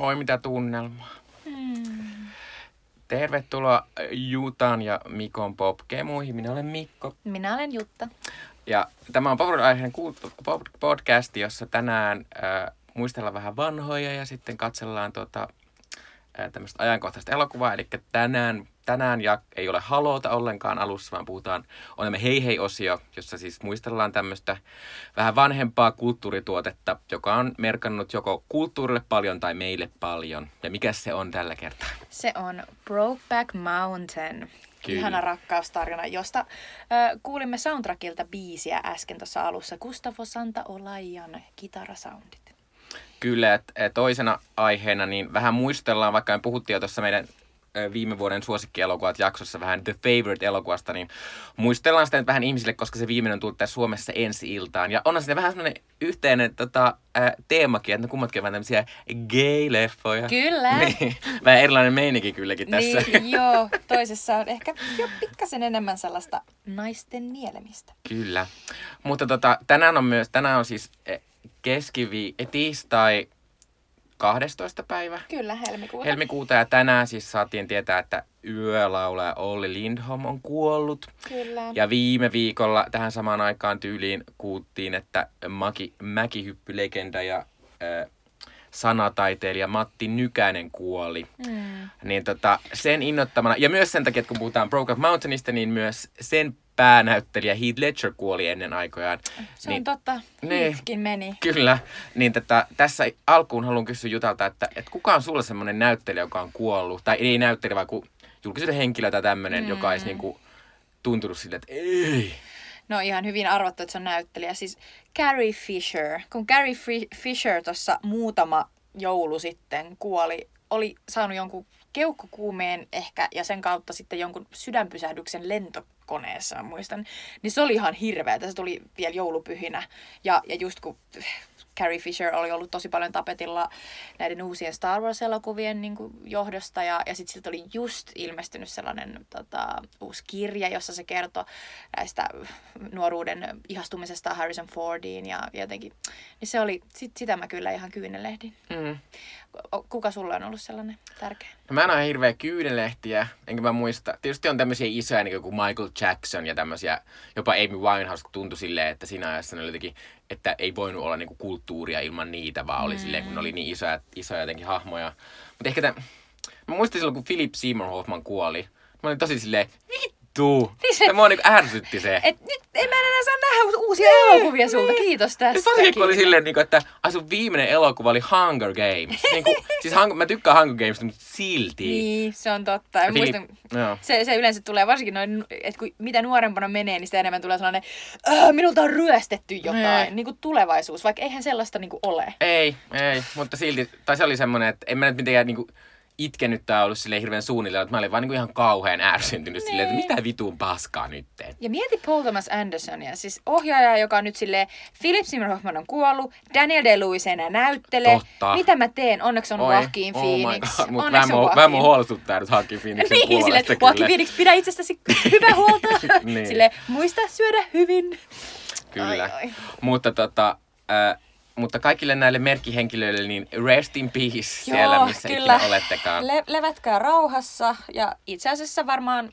Oi mitä tunnelmaa. Hmm. Tervetuloa Jutan ja Mikon popkemuihin. Minä olen Mikko. Minä olen Jutta. Ja tämä on pod- podcast, jossa tänään äh, muistellaan vähän vanhoja ja sitten katsellaan tota, äh, tämmöistä ajankohtaista elokuvaa. Eli tänään, tänään ja ei ole haloota ollenkaan alussa, vaan puhutaan, olemme hei hei osio, jossa siis muistellaan tämmöistä vähän vanhempaa kulttuurituotetta, joka on merkannut joko kulttuurille paljon tai meille paljon. Ja mikä se on tällä kertaa? Se on Brokeback Mountain. Kyllä. Ihana rakkaustarina, josta ö, kuulimme soundtrackilta biisiä äsken tuossa alussa. Gustavo Santa Olajan kitarasoundit. Kyllä, että toisena aiheena niin vähän muistellaan, vaikka me puhuttiin jo tuossa meidän viime vuoden suosikkielokuvat jaksossa vähän The Favorite-elokuvasta, niin muistellaan sitä nyt vähän ihmisille, koska se viimeinen on tullut tässä Suomessa ensi iltaan. Ja onhan se vähän semmoinen yhteinen tota, ä, teemakin, että ne kummatkin ovat tämmöisiä gay-leffoja. Kyllä. Niin, vähän erilainen meininki kylläkin tässä. Niin, joo, toisessa on ehkä jo pikkasen enemmän sellaista naisten nielemistä. Kyllä. Mutta tota, tänään on myös, tänään on siis eh, keskivi, eh, tiistai 12. päivä Kyllä, helmikuuta. helmikuuta ja tänään siis saatiin tietää, että yölaulaja Olli Lindholm on kuollut. Kyllä. Ja viime viikolla tähän samaan aikaan tyyliin kuultiin, että Maki, mäkihyppylegenda ja äh, sanataiteilija Matti Nykänen kuoli. Mm. Niin tota, sen innoittamana, ja myös sen takia, että kun puhutaan Broke Mountainista, niin myös sen päänäyttelijä Heath Ledger kuoli ennen aikojaan. Se Niin- on totta. Niin. Heathkin meni. Kyllä, niin tätä, tässä alkuun haluan kysyä Jutalta, että, että kuka on sulle semmoinen näyttelijä, joka on kuollut, tai ei näyttelijä, vaan ku julkisuuden henkilö tai tämmöinen, mm. joka olisi niinku tuntunut sille, että ei. No ihan hyvin arvattu, että se on näyttelijä. Siis Carrie Fisher. Kun Carrie Fi- Fisher tuossa muutama joulu sitten kuoli, oli saanut jonkun keuhkokuumeen ehkä ja sen kautta sitten jonkun sydänpysähdyksen lentokoneessa, muistan. Niin se oli ihan hirveä. Se tuli vielä joulupyhinä. Ja, ja just kun Carrie Fisher oli ollut tosi paljon tapetilla näiden uusien Star Wars-elokuvien niin kuin, johdosta. Ja, ja sitten siltä oli just ilmestynyt sellainen tota, uusi kirja, jossa se kertoi näistä nuoruuden ihastumisesta Harrison Fordiin. Ja jotenkin, niin se oli, sit, sitä mä kyllä ihan kyynelehdin. Mm. Kuka sulla on ollut sellainen tärkeä? No mä en ole hirveä kyydenlehtiä, enkä mä muista. Tietysti on tämmöisiä isoja niin kuin Michael Jackson ja tämmöisiä, jopa Amy Winehouse, kun tuntui silleen, että siinä ajassa ne oli jotenkin, että ei voinut olla niin kuin kulttuuria ilman niitä, vaan oli mm. silleen, kun ne oli niin isoja, isoja jotenkin hahmoja. Mutta ehkä tämän, mä muistin silloin, kun Philip Seymour Hoffman kuoli. Mä olin tosi silleen, vittu! Niin se- Se mua niin ärsytti se. Et nyt en mä enää saa nähdä uusia elokuvia sulta. Kiitos tästä. Nyt oli silleen, niin kuin, että ai sun viimeinen elokuva oli Hunger Games. niin kuin, siis Hunger, mä tykkään Hunger Gamesista, mutta silti. Niin, se on totta. Ja Philip- muistan, Joo. se, se yleensä tulee varsinkin noin, että kun mitä nuorempana menee, niin sitä enemmän tulee sellainen, "Äh, minulta on ryöstetty jotain, Nee. niin kuin tulevaisuus, vaikka eihän sellaista niin kuin ole. Ei, ei, mutta silti, tai se oli semmoinen, että en mä nyt mitenkään niinku itkenyt tai ollut silleen hirveän suunnilleen, että mä olin vaan niinku ihan kauhean ärsyntynyt silleen, että Niin. mitä vitun paskaa nytten. Ja mieti Paul Thomas Andersonia, siis ohjaaja, joka on nyt silleen, Philip Seymour Hoffman on kuollut, Daniel Day-Lewis ei enää näyttele. Totta. Mitä mä teen? Onneksi on Joaquin oh Phoenix. mut Onneksi vähän on Joaquin. huolestuttaa nyt Joaquin Phoenixin Niin, silleen, Joaquin. Phoenix, pidä itsestäsi hyvää huolta. Niin. Sille muista syödä hyvin. Kyllä. Ai, ai. Mutta tota, äh, mutta kaikille näille merkkihenkilöille, niin rest in peace siellä, missä ikinä olettekaan. Le- levätkää rauhassa ja itse asiassa varmaan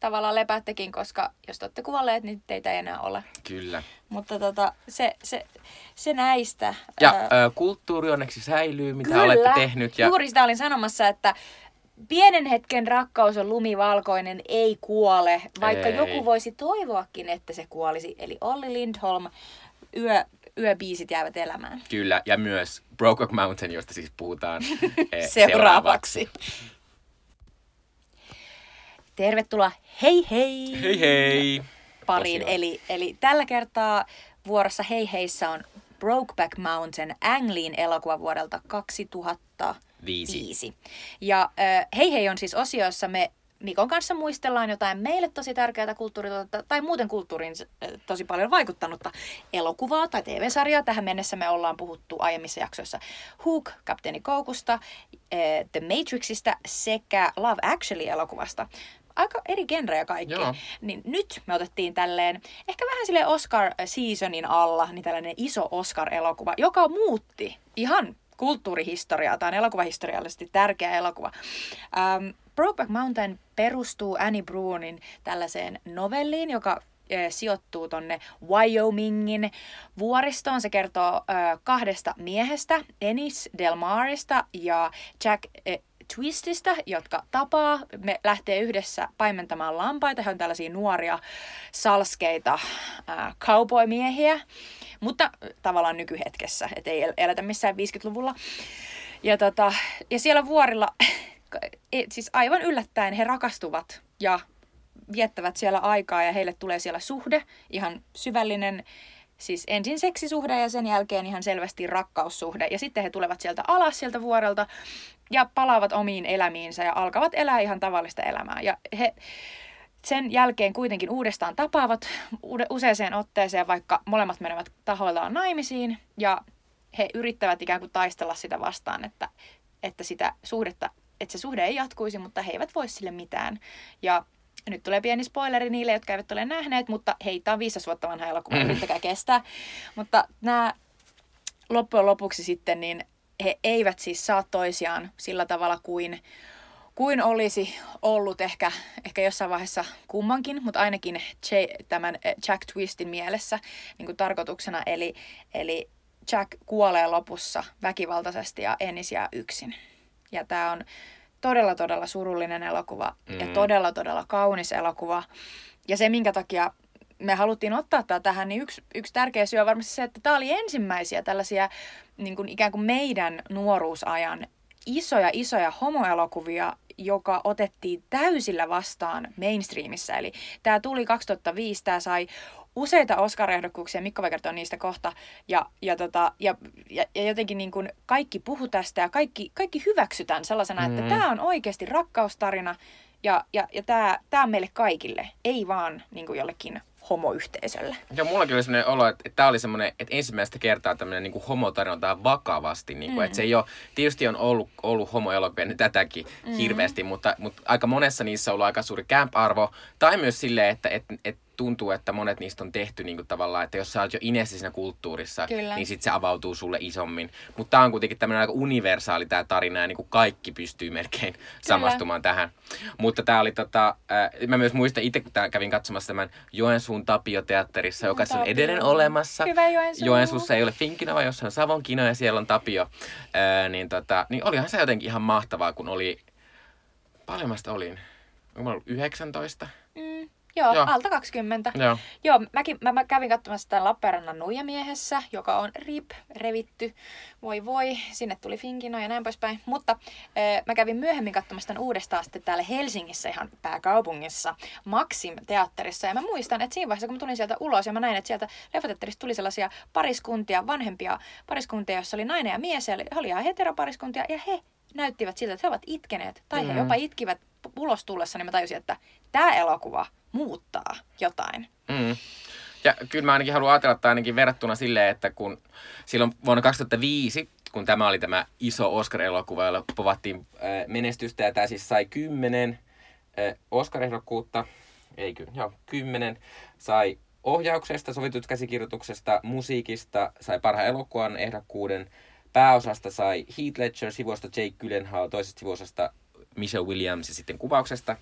tavallaan lepäättekin, koska jos te olette kuolleet, niin teitä ei enää ole. Kyllä. Mutta tota, se, se, se näistä. Ja Ää, äh, kulttuuri onneksi säilyy, mitä kyllä, olette tehnyt. Ja Juuri sitä olin sanomassa, että pienen hetken rakkaus on lumivalkoinen, ei kuole, vaikka Ei. joku voisi toivoakin, että se kuolisi. Eli Olli Lindholm, yö, yöbiisit jäävät elämään. Kyllä, ja myös Brokeback Mountain, josta siis puhutaan eh, Seuraavaksi. Tervetuloa hei hei! Hei hei! pariin. Tosiaan. Eli, eli tällä kertaa vuorossa Hei Heissä on Brokeback Mountain Ang Leein elokuva vuodelta 2005. Viisi. Ja äh, Hei Hei on siis osio, jossa me Mikon kanssa muistellaan jotain meille tosi tärkeää kulttuurituotetta tai muuten kulttuuriin äh, tosi paljon vaikuttanutta elokuvaa tai TV-sarjaa. Tähän mennessä me ollaan puhuttu aiemmissa jaksoissa Hook, Kapteeni Koukusta, äh, The Matrixista sekä Love Actually-elokuvasta. Aika eri genrejä kaikki. Joo. Niin nyt me otettiin tälleen, ehkä vähän sille Oscar-seasonin alla, niin tällainen iso Oscar-elokuva, joka muutti ihan kulttuurihistoriaa. Tämä on elokuvahistoriallisesti tärkeä elokuva. Ähm, Brokeback Mountain perustuu Annie Bruunin tällaiseen novelliin, joka sijoittuu tonne Wyomingin vuoristoon. Se kertoo kahdesta miehestä, Ennis Delmarista ja Jack äh, Twististä, jotka tapaa. Me lähtee yhdessä paimentamaan lampaita. He on tällaisia nuoria salskeita äh, cowboy-miehiä, mutta tavallaan nykyhetkessä, et ei eletä missään 50-luvulla. Ja, tota, ja siellä vuorilla, siis aivan yllättäen he rakastuvat ja viettävät siellä aikaa ja heille tulee siellä suhde, ihan syvällinen, siis ensin seksisuhde ja sen jälkeen ihan selvästi rakkaussuhde. Ja sitten he tulevat sieltä alas sieltä vuorelta ja palaavat omiin elämiinsä ja alkavat elää ihan tavallista elämää. Ja he sen jälkeen kuitenkin uudestaan tapaavat useaseen otteeseen, vaikka molemmat menevät tahoillaan naimisiin ja he yrittävät ikään kuin taistella sitä vastaan, että, että sitä suhdetta, että se suhde ei jatkuisi, mutta he eivät voi sille mitään. Ja nyt tulee pieni spoileri niille, jotka eivät ole nähneet, mutta heitä on viisas vuotta vanha elokuva, yrittäkää kestää. Mutta nämä loppujen lopuksi sitten, niin he eivät siis saa toisiaan sillä tavalla kuin, kuin olisi ollut ehkä, ehkä jossain vaiheessa kummankin, mutta ainakin J, tämän eh, Jack Twistin mielessä niin kuin tarkoituksena. Eli, eli Jack kuolee lopussa väkivaltaisesti ja Ennis jää yksin. Ja tämä on todella, todella surullinen elokuva mm. ja todella, todella kaunis elokuva. Ja se, minkä takia me haluttiin ottaa tämä tähän, niin yksi, yksi tärkeä syy on varmasti se, että tämä oli ensimmäisiä tällaisia niin kuin ikään kuin meidän nuoruusajan isoja, isoja homoelokuvia, joka otettiin täysillä vastaan mainstreamissa. Eli tämä tuli 2005, tämä sai useita Oscar-ehdokkuuksia, Mikko voi kertoa niistä kohta, ja, ja, tota, ja, ja, ja jotenkin niin kuin kaikki puhu tästä ja kaikki, kaikki hyväksytään sellaisena, mm. että tämä on oikeasti rakkaustarina, ja, ja, ja tämä, tämä on meille kaikille, ei vaan niin kuin jollekin homoyhteisölle. Joo, mullakin oli sellainen olo, että, että tämä oli semmoinen, että ensimmäistä kertaa tämmöinen niin homotarina vakavasti. Niin kuin, mm. että se ei ole, tietysti on ollut, ollut homoelokuvia niin tätäkin mm. hirveästi, mutta, mutta aika monessa niissä on ollut aika suuri camp-arvo. Tai myös silleen, että, että, että tuntuu, että monet niistä on tehty niin kuin tavallaan, että jos sä oot jo Inessä siinä kulttuurissa, Kyllä. niin sitten se avautuu sulle isommin. Mutta tämä on kuitenkin tämmöinen aika universaali tämä tarina ja niin kuin kaikki pystyy melkein Kyllä. samastumaan tähän. Mutta tämä oli tota, äh, mä myös muistan itse, kun kävin katsomassa tämän Joensuun Tapio-teatterissa, joka Tapio. on edelleen olemassa. Hyvä Joensuu. Joensuussa ei ole Finkinova, jossa on Savon kino ja siellä on Tapio. Äh, niin, tota, niin olihan se jotenkin ihan mahtavaa, kun oli, paljon mä olin? Onko mä ollut 19? Mm. Joo, Joo, alta 20. Joo, Joo mäkin, mä, mä kävin katsomassa tämän Lappeenrannan nuijamiehessä, joka on rip, revitty. Voi voi, sinne tuli Finkino ja näin poispäin. Mutta äh, mä kävin myöhemmin katsomassa tämän uudestaan sitten täällä Helsingissä, ihan pääkaupungissa, Maxim-teatterissa. Ja mä muistan, että siinä vaiheessa, kun mä tulin sieltä ulos ja mä näin, että sieltä leffateatterista tuli sellaisia pariskuntia, vanhempia pariskuntia, jossa oli nainen ja mies, ja oli ihan heteropariskuntia, ja he näyttivät siltä, että he ovat itkeneet, tai mm. he jopa itkivät ulos tullessa, niin mä tajusin, että tämä elokuva muuttaa jotain. Mm. Ja kyllä mä ainakin haluan ajatella, että ainakin verrattuna silleen, että kun silloin vuonna 2005, kun tämä oli tämä iso Oscar-elokuva, jolla povattiin menestystä, ja tämä siis sai kymmenen Oscar-ehdokkuutta, ei kyllä, joo, kymmenen, sai ohjauksesta, sovitukskäsikirjoituksesta, musiikista, sai parhaan elokuvan ehdokkuuden, pääosasta sai Heath Ledger, sivuosta Jake Gyllenhaal, toisesta sivuosasta Michelle Williams sitten kuvauksesta.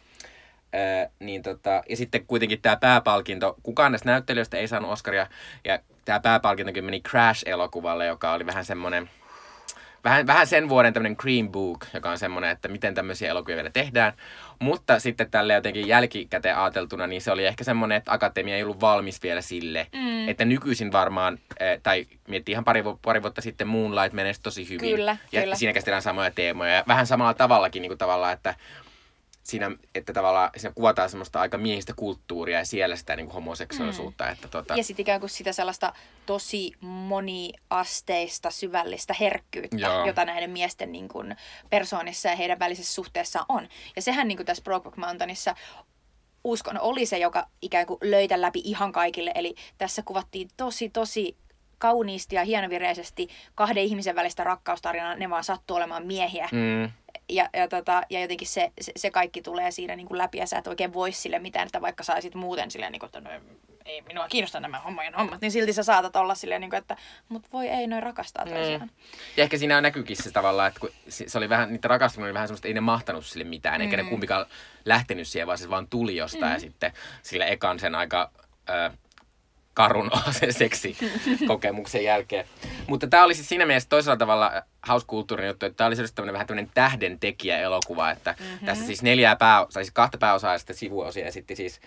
Ää, niin tota, ja sitten kuitenkin tämä pääpalkinto, kukaan näistä näyttelijöistä ei saanut Oscaria, ja tämä pääpalkintokin meni Crash-elokuvalle, joka oli vähän semmoinen, vähän, vähän sen vuoden tämmöinen Green Book, joka on semmoinen, että miten tämmöisiä elokuvia vielä tehdään. Mutta sitten tälle jotenkin jälkikäteen ajateltuna, niin se oli ehkä semmoinen, että akatemia ei ollut valmis vielä sille. Mm. Että nykyisin varmaan, tai miettii ihan pari, pari vuotta sitten Moonlight menesi tosi hyvin. Kyllä, ja kyllä. siinä käsitellään samoja teemoja. Ja vähän samalla tavallakin niin kuin tavallaan, että siinä, että tavallaan siinä kuvataan semmoista aika miehistä kulttuuria ja siellä sitä niin kuin homoseksuaalisuutta. Mm. Että tota... Ja sitten ikään kuin sitä sellaista tosi moniasteista, syvällistä herkkyyttä, Joo. jota näiden miesten niin kuin, persoonissa ja heidän välisessä suhteessa on. Ja sehän niin kuin tässä Brokeback Mountainissa uskon oli se, joka ikään kuin löitä läpi ihan kaikille. Eli tässä kuvattiin tosi, tosi kauniisti ja hienovireisesti kahden ihmisen välistä rakkaustarinaa, ne vaan sattuu olemaan miehiä. Mm ja, ja, tota, ja jotenkin se, se, se, kaikki tulee siinä niin kuin läpi ja sä et oikein voi sille mitään, että vaikka saisit muuten sille, niin kuin, että no, ei minua kiinnosta nämä hommojen hommat, niin silti sä saatat olla silleen, niin kuin, että mut voi ei, noin rakastaa toisiaan. Mm. Ja ehkä siinä näkyykin se tavallaan, että kun se oli vähän, niitä rakastuminen oli vähän semmoista, ei ne mahtanut sille mitään, eikä ne kumpikaan lähtenyt siihen, vaan se vaan tuli jostain ja sitten sille ekan sen aika ö, karun sen seksikokemuksen jälkeen. Mutta tämä oli siis siinä mielessä toisella tavalla hauskulttuurin juttu, että tämä oli sellainen tämmöinen vähän tämmöinen tähdentekijä elokuva, että mm-hmm. tässä siis neljää pää, tai siis kahta pääosaa ja sitten sivuosia esitti siis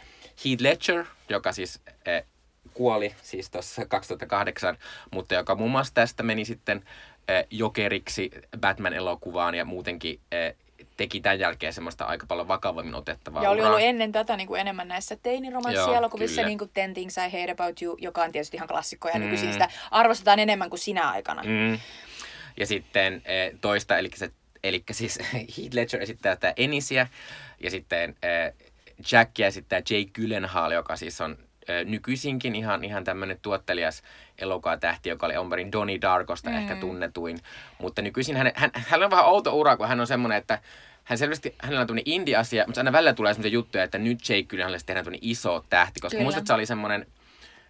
Heath Ledger, joka siis eh, kuoli siis tuossa 2008, mutta joka muun muassa tästä meni sitten eh, jokeriksi Batman-elokuvaan ja muutenkin eh, teki tämän jälkeen semmoista aika paljon vakavammin otettavaa Ja oli uraa. ollut ennen tätä niin kuin enemmän näissä teiniromanssielokuvissa, niin kuin Ten Things I Hate About You, joka on tietysti ihan klassikko, ja mm. nykyisin sitä arvostetaan enemmän kuin sinä aikana. Mm. Ja sitten eh, toista, eli, se, eli siis Heath Ledger esittää tätä Enisiä, ja sitten eh, Jackia esittää Jake Gyllenhaal, joka siis on nykyisinkin ihan, ihan tämmöinen tuottelias elokuvatähti, joka oli Omberin Donnie Darkosta mm. ehkä tunnetuin. Mutta nykyisin hän, hän, hän on vähän outo ura, kun hän on semmoinen, että hän selvästi, hänellä on tämmöinen indie-asia, mutta aina välillä tulee semmoisia juttuja, että nyt Jake Gyllenhaalille tehdään tämmöinen iso tähti, koska Kyllä. muistat, se oli semmoinen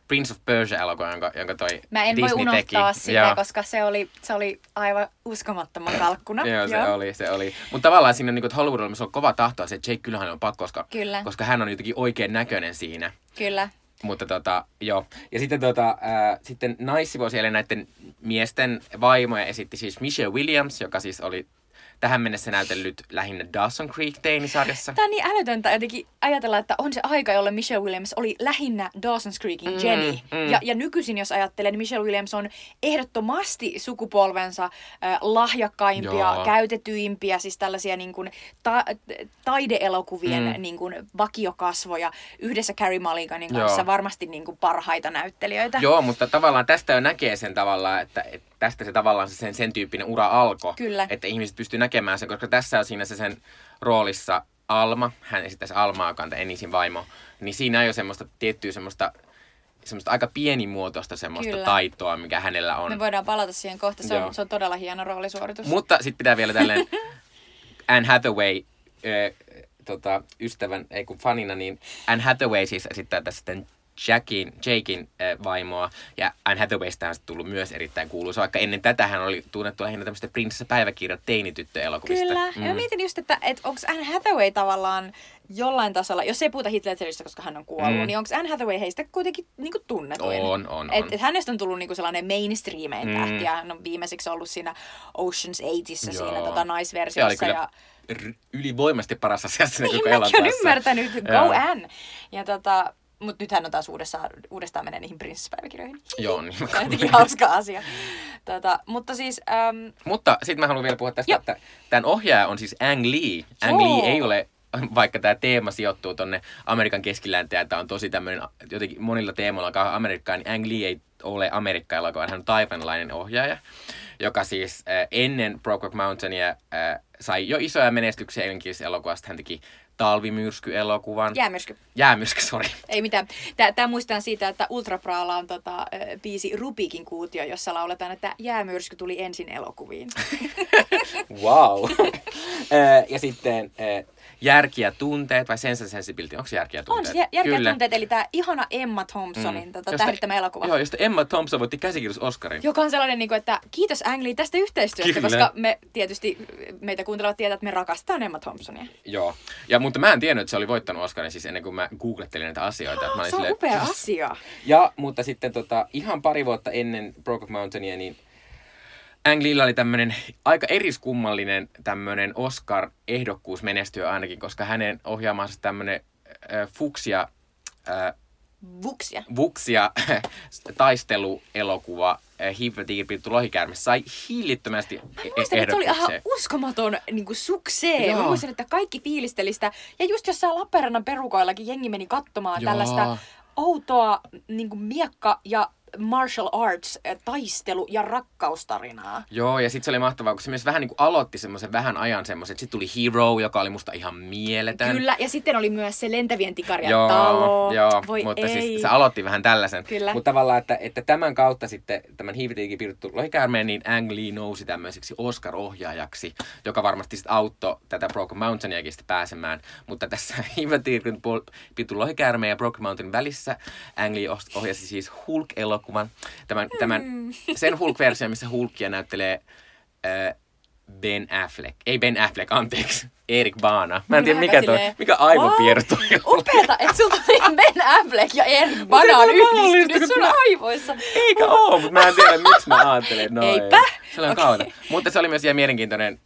Prince of Persia-elokuva, jonka, jonka toi Mä en Disney voi unohtaa teki. sitä, Joo. koska se oli, se oli aivan uskomattoman kalkkuna. Joo, se oli, se oli. Mutta tavallaan siinä on niin, että Hollywoodilla on kova tahtoa se, että Jake kyllähän on pakko, koska, Kyllä. koska hän on jotenkin oikein näköinen siinä. Kyllä. Mutta tota, joo. Ja sitten, tota, ää, sitten naissivuosi, eli näiden miesten vaimoja esitti siis Michelle Williams, joka siis oli tähän mennessä näytellyt lähinnä Dawson Creek teinisarjassa. Tämä on niin älytöntä jotenkin ajatella, että on se aika, jolloin Michelle Williams oli lähinnä Dawson's Creekin Mm, Jenny. mm. Ja, ja nykyisin, jos ajattelee, niin Michelle Williams on ehdottomasti sukupolvensa äh, lahjakkaimpia, Joo. käytetyimpiä, siis tällaisia niin kuin, ta- taideelokuvien Mm. niin kuin, vakiokasvoja. Yhdessä Carrie Mulliganin kanssa Joo. varmasti niin kuin, parhaita näyttelijöitä. Joo, mutta tavallaan tästä jo näkee sen tavallaan, että, että tästä se tavallaan se sen, sen tyyppinen ura alkoi. Kyllä. Että ihmiset pystyy näkemään sen, koska tässä on siinä se sen roolissa Alma, hän esittää se Almaa, joka on Enisin vaimo, niin siinä on jo semmoista tiettyä semmoista, semmoista aika pienimuotoista semmoista Kyllä. taitoa, mikä hänellä on. Me voidaan palata siihen kohta. Se Joo. on, se on todella hieno roolisuoritus. Mutta sitten pitää vielä tälleen Anne Hathaway ö, tota, ystävän, ei kun fanina, niin Anne Hathaway siis esittää tässä sitten Jackin, Jakein ö, vaimoa. Ja Anne Hathawaysta on tullut myös erittäin kuuluisa, vaikka ennen tätä hän oli tunnettu lähinnä tämmöistä prinsessa päiväkirjat teinityttöelokuvista. Kyllä. Mm. Ja mä mietin just, että, että onko Anne Hathaway tavallaan jollain tasolla, jos ei puhuta Heath Ledgeristä, koska hän on kuollut, Mm. niin onko Anne Hathaway heistä kuitenkin niinku tunnetuin? On, on, Et, on. et hänestä on tullut niinku sellainen mainstreamein Mm. tähti, ja hän on viimeiseksi ollut siinä Ocean's 8 siinä tota naisversiossa. ja, r- ylivoimasti paras asia siinä koko niin mäkin olen elokuvassa. ymmärtänyt, go. Anne! Ja tota, mutta nyt hän on taas uudestaan, uudestaan menee niihin prinsessapäiväkirjoihin. Joo, niin. Jotenkin hauska asia. Tota, mutta siis, äm, Mutta sitten mä haluan vielä puhua tästä, Joo. että tämän ohjaaja on siis Ang Lee. Ang Joo. Lee ei ole, vaikka tämä teema sijoittuu tonne Amerikan keskilänteen, että on tosi tämmöinen, jotenkin monilla teemoilla alkaa Amerikkaa, niin Ang Lee ei ole amerikkalainen, vaan hän on taiwanlainen ohjaaja, joka siis äh, ennen Brokeback Mountainia äh, sai jo isoja menestyksiä englanninkielisessä elokuvasta. Hän teki talvimyrsky-elokuvan. jäämyrsky. Jäämyrsky, sori. Ei mitään. Tää, tää muistan siitä, että Ultrapraalla on tota, biisi Rubikin kuutio, jossa lauletaan, että jäämyrsky tuli ensin elokuviin. Wow. Ja sitten Järki ja tunteet, vai Sense Sensibility, onko se Järki ja on tunteet? se jär- järkeä Kyllä. tunteet, eli tämä ihana Emma Thompsonin mm. tota, Josta- tähdittämä elokuva. Joo, josta Emma Thompson voitti käsikirjoitus Oscarin. Joka on sellainen, niin kuin, että kiitos Ang Lee tästä yhteistyöstä, Kyllä. koska me tietysti, meitä kuuntelevat tietää, että me rakastetaan Emma Thompsonia. Joo. Ja, mutta mä en tiennyt, että se oli voittanut Oscarin siis ennen kuin mä googlettelin näitä asioita. Että mä Se on silleen, upea asia. Ja, mutta sitten tota, ihan pari vuotta ennen Brokeback Mountainia, niin Ang Leella oli tämmöinen aika eriskummallinen tämmöinen Oscar-ehdokkuus menestyä ainakin, koska hänen ohjaamansa tämmöinen äh, fuksia, äh, Vuksia. vuksia taisteluelokuva Hiiva Tiirpittu Lohikäärme sai hillittömästi Mä e- muistan, että se oli ihan uskomaton niin kuin suksee. Joo. Mä muistan, että kaikki fiilisteli sitä. Ja just jossain Lappeenrannan perukoillakin jengi meni katsomaan Joo. tällaista outoa niin kuin miekka- ja martial arts, äh, taistelu- ja rakkaustarinaa. Joo, ja sitten se oli mahtavaa, kun se myös vähän niin kuin aloitti semmoisen vähän ajan semmoisen. Sitten tuli Hero, joka oli musta ihan mieletön. Kyllä, ja sitten oli myös se lentävien tikarien Joo, talo. joo Voi mutta ei. siis se aloitti vähän tällaisen. Kyllä. Mutta tavallaan, että, että tämän kautta sitten tämän hiivitiikin piirretty lohikäärmeen, niin Ang Lee nousi tämmöiseksi Oscar-ohjaajaksi, joka varmasti sitten auttoi tätä Broken Mountainiakin sitten pääsemään. Mutta tässä hiivitiikin piirretty lohikäärmeen ja Broken Mountain välissä Ang Lee ohjasi siis Hulk-elokuvan. Tämän, tämän, Mm. sen Hulk-version, missä Hulkia näyttelee äh, Ben Affleck. Ei Ben Affleck, anteeksi. Erik Baana. Mä en tiedä, mikä, toi, mikä aivopierto wow. Upeeta, että sulta oli Ben Affleck ja Eric Bana on on yhdistynyt sun mä- aivoissa. Eikä oo, mutta mä en tiedä, miksi mä ajattelen noin. Eipä? Se Okei. okay. Mutta se oli myös ihan mielenkiintoinen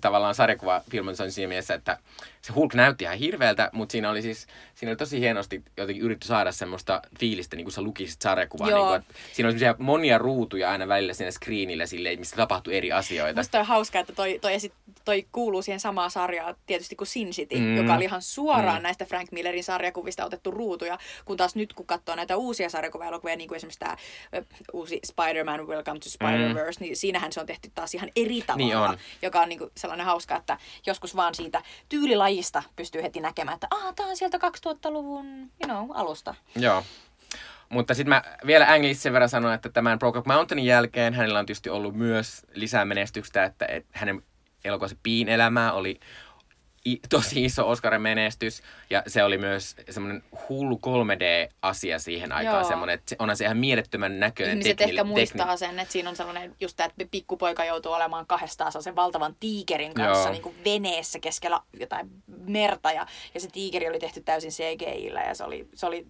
tavallaan sarjakuva filmatisointi siinä mielessä, että se Hulk näytti ihan hirveältä, mutta siinä oli siis, siinä oli tosi hienosti jotenkin yritetty saada semmoista fiilistä, niin kuin sä lukisit sarjakuvaa. Niin kuin, että siinä oli semmoisia monia ruutuja aina välillä siinä screenillä silleen, missä tapahtui eri asioita. Musta on hauskaa, että toi, toi, esit, toi kuuluu siihen samaan sarjaan tietysti kuin Sin City, Mm. joka oli ihan suoraan mm. näistä Frank Millerin sarjakuvista otettu ruutuja, kun taas nyt kun katsoo näitä uusia sarjakuvaelokuvia, niin kuin esimerkiksi tämä uusi Spider-Man Welcome to Spider-Verse, mm. niin siinähän se on tehty taas ihan eri tavalla, Niin on. joka on niin kuin sellainen hauska, että joskus vaan siitä tyylilajista pystyy heti näkemään, että ah, tämä on sieltä 2000-luvun you know, alusta. Joo. Mutta sitten mä vielä Ang Leestä sen verran sanon, että tämän Brokeback Mountainin jälkeen hänellä on tietysti ollut myös lisää menestystä, että, että hänen elokuvansa Piin elämää oli tosi iso Oscarin menestys ja se oli myös semmoinen hullu 3D-asia siihen aikaan Joo. semmoinen, että se, onhan se ihan mielettömän näköinen Ihmiset tekni- ehkä muistaa tekni- sen, että siinä on sellainen just tämä, että pikkupoika joutuu olemaan kahdestaan sen valtavan tiikerin kanssa Joo. niin kuin veneessä keskellä jotain merta ja, ja se tiikeri oli tehty täysin CGI-llä ja se oli, se oli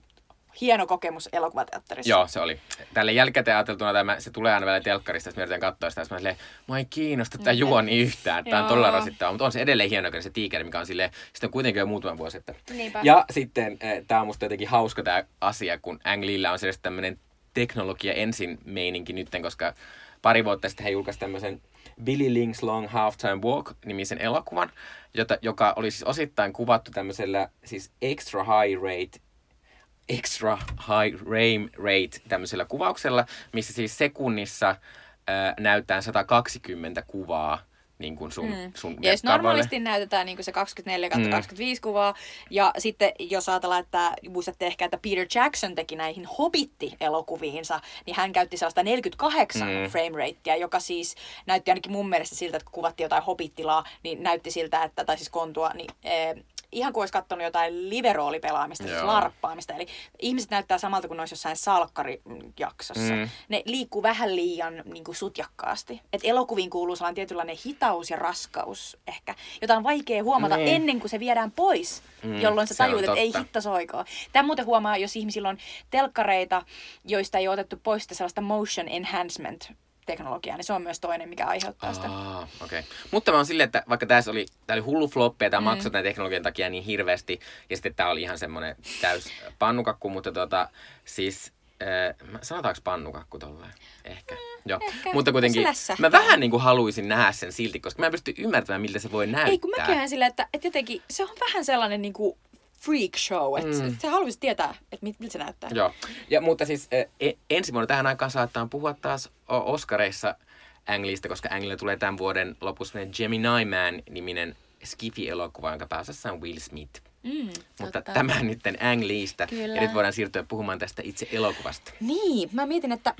hieno kokemus elokuvateatterissa. Joo, se oli. Tälle jälkikäteen ajateltuna tämä, se tulee aina välillä telkkarista, mä yritän katsoa sitä, ja mä silleen, ei kiinnosta tämä juoni yhtään, tämä on todella rasittavaa, mutta on se edelleen hieno se tiikeri, mikä on silleen, sitten on kuitenkin jo muutama vuosi sitten. Niinpä. Ja sitten tämä on musta jotenkin hauska tämä asia, kun Ang Leella on selvästi tämmöinen teknologia ensin meininki nytten, koska pari vuotta sitten he julkaisivat tämmöisen Billy Link's Long Halftime Walk-nimisen elokuvan, jota, joka oli siis osittain kuvattu tämmöisellä siis extra high rate extra high frame rate tämmöisellä kuvauksella, missä siis sekunnissa ää, näytetään 120 kuvaa niin kuin sun, mm. sun Ja jos normaalisti näytetään niin se 24 Mm. 25 kuvaa, ja sitten jos ajatellaan, että muistatte ehkä, että Peter Jackson teki näihin Hobitti-elokuviinsa, niin hän käytti sellaista 48 Mm. mm. frame ratea, joka siis näytti ainakin mun mielestä siltä, että kun kuvattiin jotain Hobittilaa, niin näytti siltä, että, tai siis kontua, niin eh, ihan kuin olisi katsonut jotain live-roolipelaamista, siis larppaamista. Eli ihmiset näyttää samalta kuin ne olisi jossain salkkarijaksossa. Mm. Ne liikkuu vähän liian niin kuin sutjakkaasti. Et elokuviin kuuluu sellainen tietynlainen hitaus ja raskaus ehkä, jota on vaikea huomata Niin. ennen kuin se viedään pois, Mm, jolloin sä tajuut, että ei hitto soikoo. Tämä muuten huomaa, jos ihmisillä on telkkareita, joista ei ole otettu pois sitä sellaista motion enhancement teknologiaa, niin se on myös toinen, mikä aiheuttaa sitä. Ah, okei. Okay. Mutta mä oon silleen, että vaikka tässä oli, tää oli hullu floppi ja tää mm. maksoi tämän teknologian takia niin hirveästi, ja sitten tää oli ihan semmonen täys pannukakku, mutta tota, siis, äh, sanotaanko pannukakku tolleen? Ehkä. Joo. ehkä. Mutta kuitenkin, mä vähän niin kuin haluaisin nähdä sen silti, koska mä en pysty ymmärtämään, miltä se voi näyttää. Ei, kun mäkin silleen, että, että jotenkin se on vähän sellainen niin kuin freak show, että Mm. sä haluaisit tietää, että mit- miltä se näyttää. Joo. Ja, mutta siis äh, e- ensi vuonna tähän aikaan saattaa puhua taas Oscareissa Ang Leesta, koska Ang Leelle tulee tämän vuoden lopussa Gemini Man-niminen Skifi-elokuva, jonka pääosassa on Will Smith. Mm, Mutta totta. tämä nyt Ang. Kyllä. Ja nyt voidaan siirtyä puhumaan tästä itse elokuvasta. Niin, mä mietin, että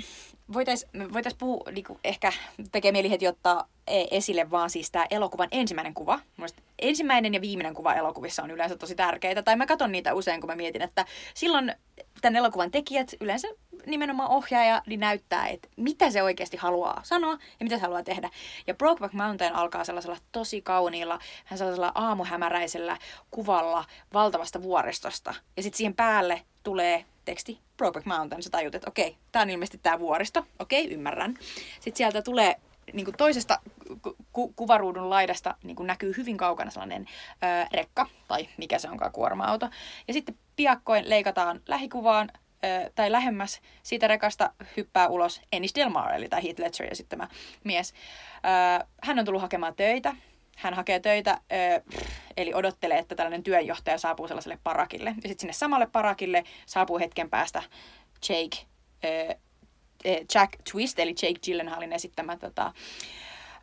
voitaisiin voitais puhua, niinku, ehkä tekee mieli heti ottaa e- esille vaan siis tämä elokuvan ensimmäinen kuva. Mielestäni ensimmäinen ja viimeinen kuva elokuvissa on yleensä tosi tärkeitä. Tai mä katson niitä usein, kun mä mietin, että silloin tämän elokuvan tekijät, yleensä nimenomaan ohjaaja, niin näyttää, että mitä se oikeasti haluaa sanoa ja mitä se haluaa tehdä. Ja Brokeback Mountain alkaa sellaisella tosi kauniilla, hän sellaisella aamuhämäräisellä kuvalla valtavasta vuoristosta. Ja sitten siihen päälle tulee teksti Brokeback Mountain. Sä tajut, että okei, tää on ilmeisesti tää vuoristo. Okei, ymmärrän. Sitten sieltä tulee niin kuin toisesta ku- ku- kuvaruudun laidasta niin kuin näkyy hyvin kaukana sellainen ö, rekka, tai mikä se onkaan, kuorma-auto. Ja sitten piakkoin leikataan lähikuvaan, ö, tai lähemmäs siitä rekasta hyppää ulos Ennis Delmar, eli tämä Heath Ledger esittämä mies. Ö, hän on tullut hakemaan töitä. Hän hakee töitä, ö, eli odottelee, että tällainen työnjohtaja saapuu sellaiselle parakille. Ja sitten sinne samalle parakille saapuu hetken päästä Jake, Jack Twist, eli Jake Gyllenhaalin esittämä tota,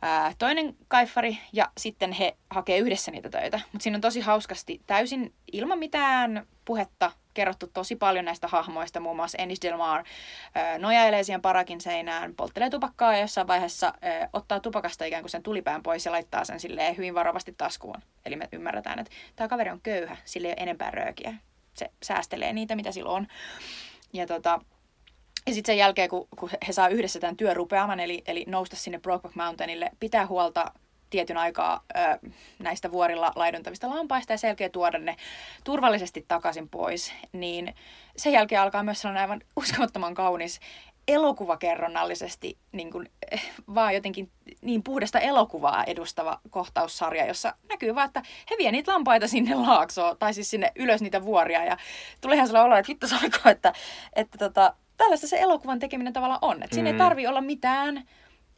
ää, toinen kaifari, ja sitten he hakee yhdessä niitä töitä. Mutta siinä on tosi hauskasti täysin ilman mitään puhetta kerrottu tosi paljon näistä hahmoista. Muun muassa Ennis Delmar ää, nojailee siihen parakin seinään, polttelee tupakkaa ja jossain vaiheessa ää, ottaa tupakasta ikään kuin sen tulipään pois ja laittaa sen silleen hyvin varovasti taskuun. Eli me ymmärretään, että tämä kaveri on köyhä, sillä ei ole enempää röökiä. Se säästelee niitä, mitä sillä on. Ja tota, ja sitten sen jälkeen, kun, kun he saa yhdessä tämän työrupeaman, eli, eli nousta sinne Brokeback Mountainille, pitää huolta tietyn aikaa ö, näistä vuorilla laiduntavista lampaista ja sen jälkeen tuoda ne turvallisesti takaisin pois, niin sen jälkeen alkaa myös sellainen aivan uskomattoman kaunis elokuvakerronnallisesti niin kuin, eh, vaan jotenkin niin puhdasta elokuvaa edustava kohtaussarja, jossa näkyy vaan, että he vie niitä lampaita sinne laaksoon, tai siis sinne ylös niitä vuoria, ja tulee ihan sellainen olo, että hitto saako, että, että tota, tällaista se elokuvan tekeminen tavallaan on. Että siinä mm. ei tarvi olla mitään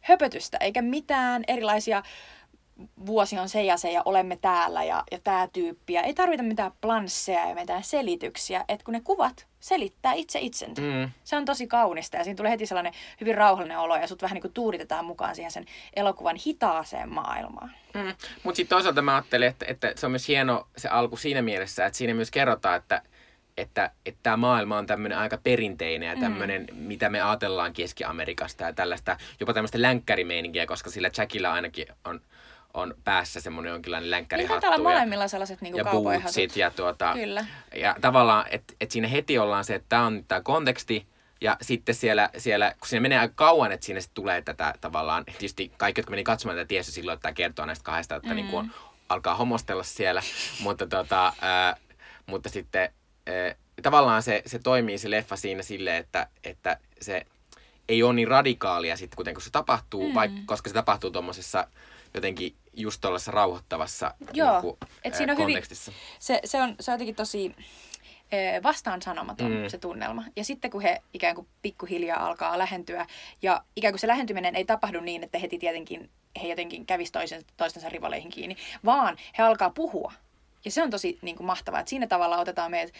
höpötystä, eikä mitään erilaisia vuosi on se ja se ja olemme täällä ja, ja tämä tyyppi. Ja ei tarvita mitään plansseja ja mitään selityksiä, että kun ne kuvat selittää itse itsensä. Mm. Se on tosi kaunista ja siinä tulee heti sellainen hyvin rauhallinen olo ja sut vähän niin kuin tuuritetaan mukaan siihen sen elokuvan hitaaseen maailmaan. Mm. Mutta sitten toisaalta mä ajattelin, että, että se on myös hieno se alku siinä mielessä, että siinä myös kerrotaan, että että, että tämä maailma on tämmöinen aika perinteinen ja tämmöinen, mm. mitä me ajatellaan Keski-Amerikasta ja tällaista, jopa tämmöistä länkkärimeininkiä, koska sillä Jackilla ainakin on, on päässä semmoinen jonkinlainen länkkärihattu. Niin, ja, molemmilla sellaiset niinku ja bootsit ja, tuota, Kyllä. ja tavallaan, että et siinä heti ollaan se, että tämä on tämä konteksti, ja sitten siellä, siellä, kun siinä menee aika kauan, että siinä tulee tätä tavallaan, tietysti kaikki, jotka meni katsomaan tätä tiesi silloin, että tämä kertoo näistä kahdesta, että mm. niin kuin on, alkaa homostella siellä, mutta, tota, ää, mutta sitten tavallaan se, se toimii se leffa siinä silleen, että, että se ei ole niin radikaalia sitten, kuten kun se tapahtuu, mm. vaikka, koska se tapahtuu tuommoisessa jotenkin just tuollaisessa rauhoittavassa Joo, niin kuin, et siinä on kontekstissa. Hyvin, se, se, on, se on jotenkin tosi vastaan sanomaton mm. se tunnelma. Ja sitten kun he ikään kuin pikkuhiljaa alkaa lähentyä, ja ikään kuin se lähentyminen ei tapahdu niin, että heti tietenkin he jotenkin kävisivät toisensa, toistensa rivaleihin kiinni, vaan he alkaa puhua ja se on tosi niin kuin, mahtavaa, että siinä tavalla otetaan meidät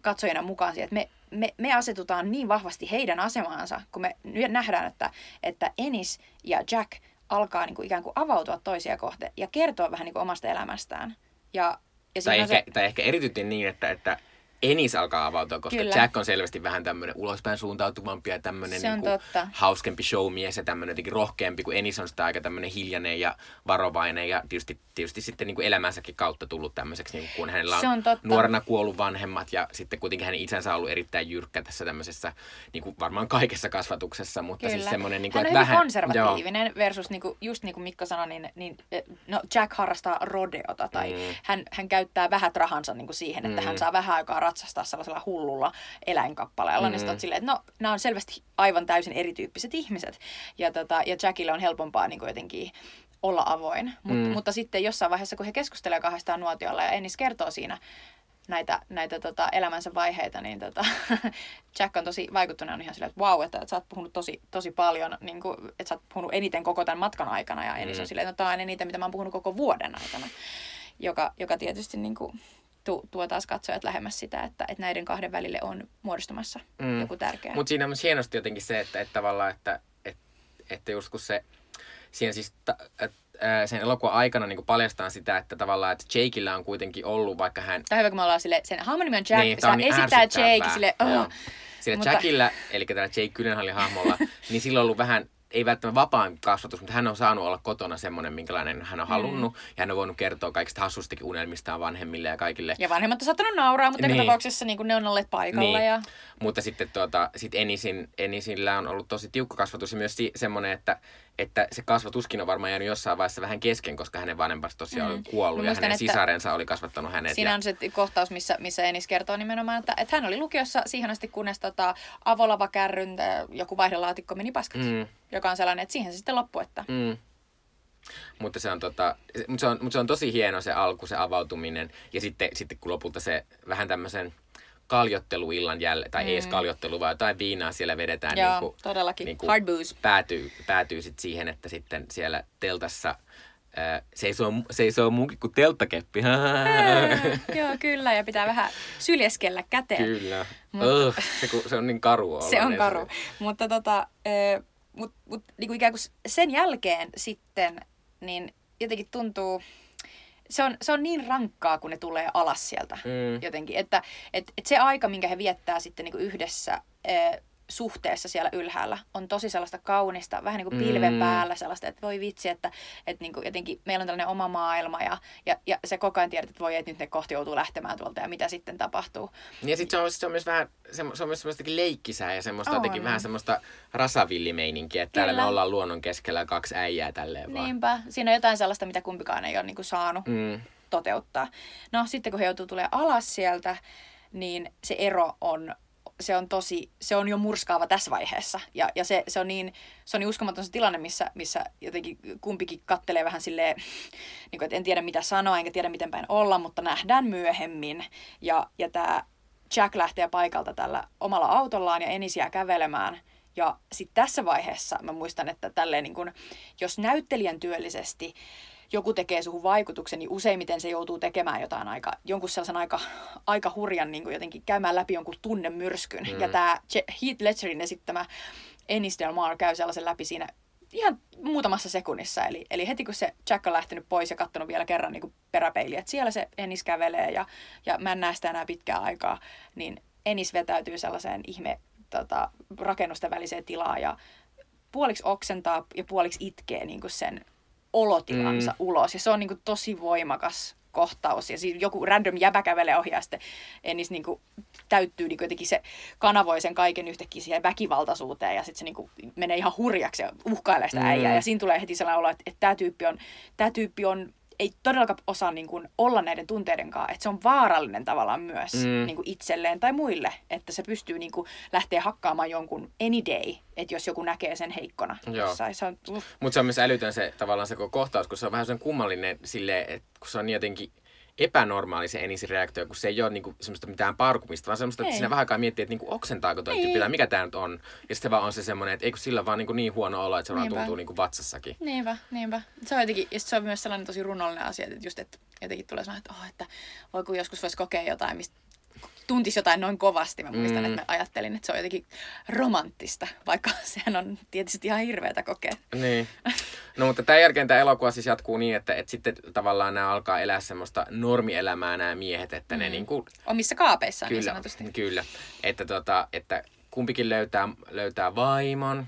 katsojana mukaan siihen, että me, me, me asetutaan niin vahvasti heidän asemaansa, kun me nähdään, että, että Enis ja Jack alkaa niin kuin, ikään kuin avautua toisia kohte ja kertoa vähän niin kuin, omasta elämästään. Ja, ja tai, ehkä, se... tai ehkä erityisesti niin, että, että Enis alkaa avautua, koska Kyllä. Jack on selvästi vähän tämmöinen ulospäin suuntautuvampi ja tämmöinen niin kuin hauskempi showmies ja tämmöinen jotenkin rohkeampi, kun Enis on sitä aika tämmöinen hiljainen ja varovainen ja tietysti, tietysti sitten niin kuin elämänsäkin kautta tullut tämmöiseksi, niin kun hänellä on, on nuorena kuollut vanhemmat ja sitten kuitenkin hänen isänsä on ollut erittäin jyrkkä tässä tämmöisessä, niin kuin varmaan kaikessa kasvatuksessa, mutta siis Kyllä. siis semmoinen, niin kuin, Hän on vähän, konservatiivinen joo. versus niin kuin, just niin kuin Mikko sanoi, niin, niin no Jack harrastaa rodeota tai mm. hän, hän käyttää vähät rahansa niin kuin siihen, että mm. hän saa vähän aikaa ratsastaa sellaisella hullulla eläinkappaleella, mm. niin sitten silleen, että no, nämä on selvästi aivan täysin erityyppiset ihmiset. Ja, tota, ja Jackille on helpompaa niin kuin jotenkin olla avoin. Mut, mm. Mutta sitten jossain vaiheessa, kun he keskustelevat kahdestaan nuotiolla ja Ennis kertoo siinä näitä, näitä tota, elämänsä vaiheita, niin tota, Jack on tosi vaikuttunut ihan silleen, että vau, että, että sä oot puhunut tosi, tosi paljon, niin kuin, että sä oot puhunut eniten koko tämän matkan aikana. Ja Ennis mm. on silleen, että no, tämä on eniten, mitä mä oon puhunut koko vuoden aikana. Joka, joka tietysti niin kuin, tu, tuo taas katsojat lähemmäs sitä, että, että näiden kahden välille on muodostumassa mm. joku tärkeä. Mutta siinä on myös hienosti jotenkin se, että, että tavallaan, että, että, että just kun se, siinä siis ta, että sen elokuvan aikana niin paljastaa sitä, että tavallaan, että Jakeillä on kuitenkin ollut, vaikka hän... Tämä hyvä, kun me ollaan sille, sen hahmon on Jack, niin, on niin esittää Jake sille, oh. Sillä Mutta... Jackillä, eli tällä Jake Gyllenhaalin hahmolla, niin sillä on ollut vähän ei välttämättä vapaan kasvatus, mutta hän on saanut olla kotona semmoinen, minkälainen hän on mm. halunnut. Mm. Ja hän on voinut kertoa kaikista hassustikin unelmistaan vanhemmille ja kaikille. Ja vanhemmat on saattanut nauraa, mutta niin. tapauksessa niin ne on olleet paikalla. Niin. Ja... Mutta sitten tuota, sit Enisin, Enisillä on ollut tosi tiukka kasvatus ja myös si- semmoinen, että että se kasvatuskin on varmaan jäänyt jossain vaiheessa vähän kesken, koska hänen vanhempansa tosiaan mm. oli kuollut Muistan, ja hänen sisarensa oli kasvattanut hänet. Siinä ja... on se kohtaus, missä, missä Enis kertoo nimenomaan, että, että hän oli lukiossa siihen asti, kunnes tota, avolava-kärryn joku vaihdelaatikko meni paskaksi. Mm. Joka on sellainen, että siihen se sitten loppui. Että... Mm. Mutta se on, tota, mutta se on, mutta se on tosi hieno se alku, se avautuminen. Ja sitten, sitten kun lopulta se vähän tämmöisen kaljotteluillan jälleen, tai mm. ei edes mm. kaljottelu, vaan jotain viinaa siellä vedetään. Joo, niin kuin, todellakin. Niin kuin Hard booze. Päätyy, päätyy sit siihen, että sitten siellä teltassa ää, seisoo, seisoo muukin kuin telttakeppi. Joo, kyllä, ja pitää vähän syljeskellä käteen. Kyllä. Mut, uh, se, kun, se on niin karu Se on karu. Se. Mutta tota, äh, mut, mut, niin ikään kuin sen jälkeen sitten, niin jotenkin tuntuu, se on, se on niin rankkaa, kun ne tulee alas sieltä mm. jotenkin. Että et, et se aika, minkä he viettää sitten niin yhdessä, äh, suhteessa siellä ylhäällä on tosi sellaista kaunista, vähän niin kuin pilven mm. päällä sellaista, että voi vitsi, että, että niin kuin jotenkin meillä on tällainen oma maailma ja, ja, ja se koko ajan tiedät, että voi, että nyt ne kohti joutuu lähtemään tuolta ja mitä sitten tapahtuu. Ja sitten se on, se on myös vähän, se, se on myös semmoista leikkisää ja semmoista on. jotenkin vähän semmoista rasavillimeininkiä, että Kyllä. täällä me ollaan luonnon keskellä kaksi äijää tälleen vaan. Niinpä, siinä on jotain sellaista, mitä kumpikaan ei ole niin kuin saanut mm. toteuttaa. No sitten kun he joutuu tulee alas sieltä, niin se ero on se on tosi, se on jo murskaava tässä vaiheessa. Ja, ja se, se, on niin, se on niin uskomaton se tilanne, missä, missä jotenkin kumpikin kattelee vähän silleen, niin kuin, että en tiedä mitä sanoa, enkä tiedä miten päin olla, mutta nähdään myöhemmin. Ja, ja tämä Jack lähtee paikalta tällä omalla autollaan ja Enis jää kävelemään. Ja sitten tässä vaiheessa mä muistan, että tälleen niin kun, jos näyttelijän työllisesti joku tekee suhun vaikutuksen, niin useimmiten se joutuu tekemään jotain aika, jonkun sellaisen aika, aika hurjan niin kuin jotenkin käymään läpi jonkun tunnemyrskyn. Mm. Ja tämä Heath Ledgerin esittämä Ennis Del Mar käy sellaisen läpi siinä ihan muutamassa sekunnissa. Eli, eli heti kun se Jack on lähtenyt pois ja katsonut vielä kerran niin kuin peräpeiliä, että siellä se Ennis kävelee ja, ja mä en näe sitä enää pitkää aikaa, niin Ennis vetäytyy sellaiseen ihme tota, rakennusten väliseen tilaan ja puoliksi oksentaa ja puoliksi itkee niin kuin sen olotilansa mm. ulos. Ja se on niin kuin tosi voimakas kohtaus. Ja siinä joku random jäbä kävelee ohi ja sitten Ennis niin kuin täyttyy niin kuin jotenkin se kanavoi sen kaiken yhtäkkiä siihen väkivaltaisuuteen ja sitten se niin kuin menee ihan hurjaksi ja uhkailee sitä äijää. Mm. Ja siinä tulee heti sellainen olo, että, että tämä tyyppi on, tämä tyyppi on ei todellakaan osaa niin kuin olla näiden tunteiden kanssa. Että se on vaarallinen tavallaan myös mm. niin kuin itselleen tai muille. Että se pystyy niin kuin lähteä hakkaamaan jonkun any day, että jos joku näkee sen heikkona. Se on, uh. Mutta se on myös älytön se tavallaan se kohtaus, kun se on vähän sen kummallinen silleen, että kun se on jotenkin epänormaali se Enisin reaktio, kun se ei ole niinku semmoista mitään parkumista, vaan semmoista, että siinä vähän aikaa miettii, että niinku oksentaako toi tyyppi, tai mikä tämä nyt on. Ja sitten vaan on se semmoinen, että eikö sillä vaan niinku niin huono olo, että se vaan tuntuu niinku vatsassakin. Niinpä, niinpä. Se on jotenkin, ja se on myös sellainen tosi runollinen asia, että just, että jotenkin tulee sanoa, että, oh, että voi kun joskus voisi kokea jotain, mistä tuntisi jotain noin kovasti. Mä muistan, mm. että mä ajattelin, että se on jotenkin romanttista, vaikka sehän on tietysti ihan hirveätä kokea. Niin. No mutta tämän jälkeen tämä elokuva siis jatkuu niin, että, että sitten tavallaan nämä alkaa elää semmoista normielämää nämä miehet, että mm. ne niin kuin... Omissa kaapeissaan kyllä, niin sanotusti. Kyllä, että, tota, että kumpikin löytää, löytää vaimon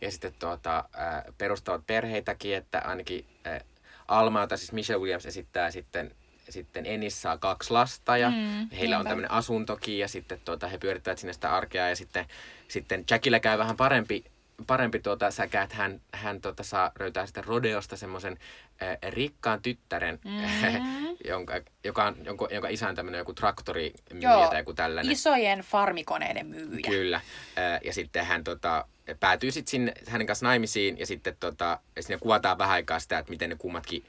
ja sitten tuota, äh, perustavat perheitäkin, että ainakin äh, Alma, jota siis Michelle Williams esittää sitten sitten Ennis saa kaksi lasta ja mm, heillä on tämmöinen asuntokin ja sitten tuota, he pyörittävät sinne sitä arkea ja sitten, sitten Jackillä käy vähän parempi, parempi tuota, säkä, että hän, hän tuota, saa löytää sitä Rodeosta semmoisen äh, rikkaan tyttären, mm. jonka, joka, on, jonka, jonka isä on tämmöinen joku traktorimyyjä tai joku tällainen. isojen farmikoneiden myyjä. Kyllä. Äh, ja sitten hän tota, päätyy sitten sinne hänen kanssa naimisiin ja sitten tota, sinne kuvataan vähän aikaa sitä, että miten ne kummatkin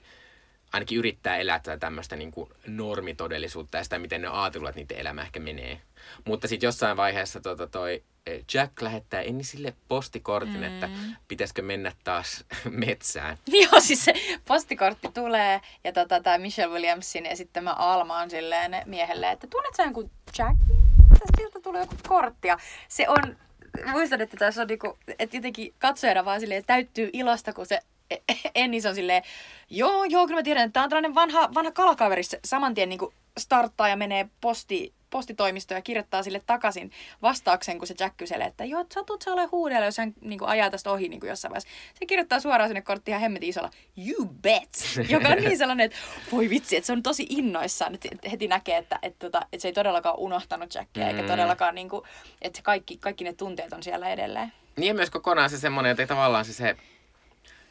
ainakin yrittää elää tätä tämmöistä niin kuin normitodellisuutta ja sitä, miten ne on ajatellut, että niiden elämä ehkä menee. Mutta sitten jossain vaiheessa tota, toi eh, Jack lähettää Ennisille postikortin, mm. että pitäisikö mennä taas metsään. Joo, siis se postikortti tulee ja tota, tämä Michelle Williamsin esittämä Alma on silleen miehelle, että tunnet sä jonkun Jack? Siltä tulee joku kortti ja se on muistan, että tässä on niinku, että jotenkin katsojana vaan silleen täyttyy ilosta, kun se Ennis on silleen, joo, joo, kyllä mä tiedän, että tää on tällainen vanha, vanha kalakaveri, se saman tien niin starttaa ja menee posti, postitoimistoon ja kirjoittaa sille takaisin vastauksen, kun se Jack kyselee, että joo, satut sä ole huudella, jos hän niin kuin, ajaa tästä ohi niin kuin jossain vaiheessa. Se kirjoittaa suoraan sinne korttiin ihan hemmetin isolla, you bet, joka on niin sellainen, että voi vitsi, että se on tosi innoissaan, että heti näkee, että, että, että, että se ei todellakaan unohtanut Jackia, mm. eikä todellakaan, niin kuin, että kaikki, kaikki ne tunteet on siellä edelleen. Niin myös kokonaan se semmoinen, että tavallaan se, se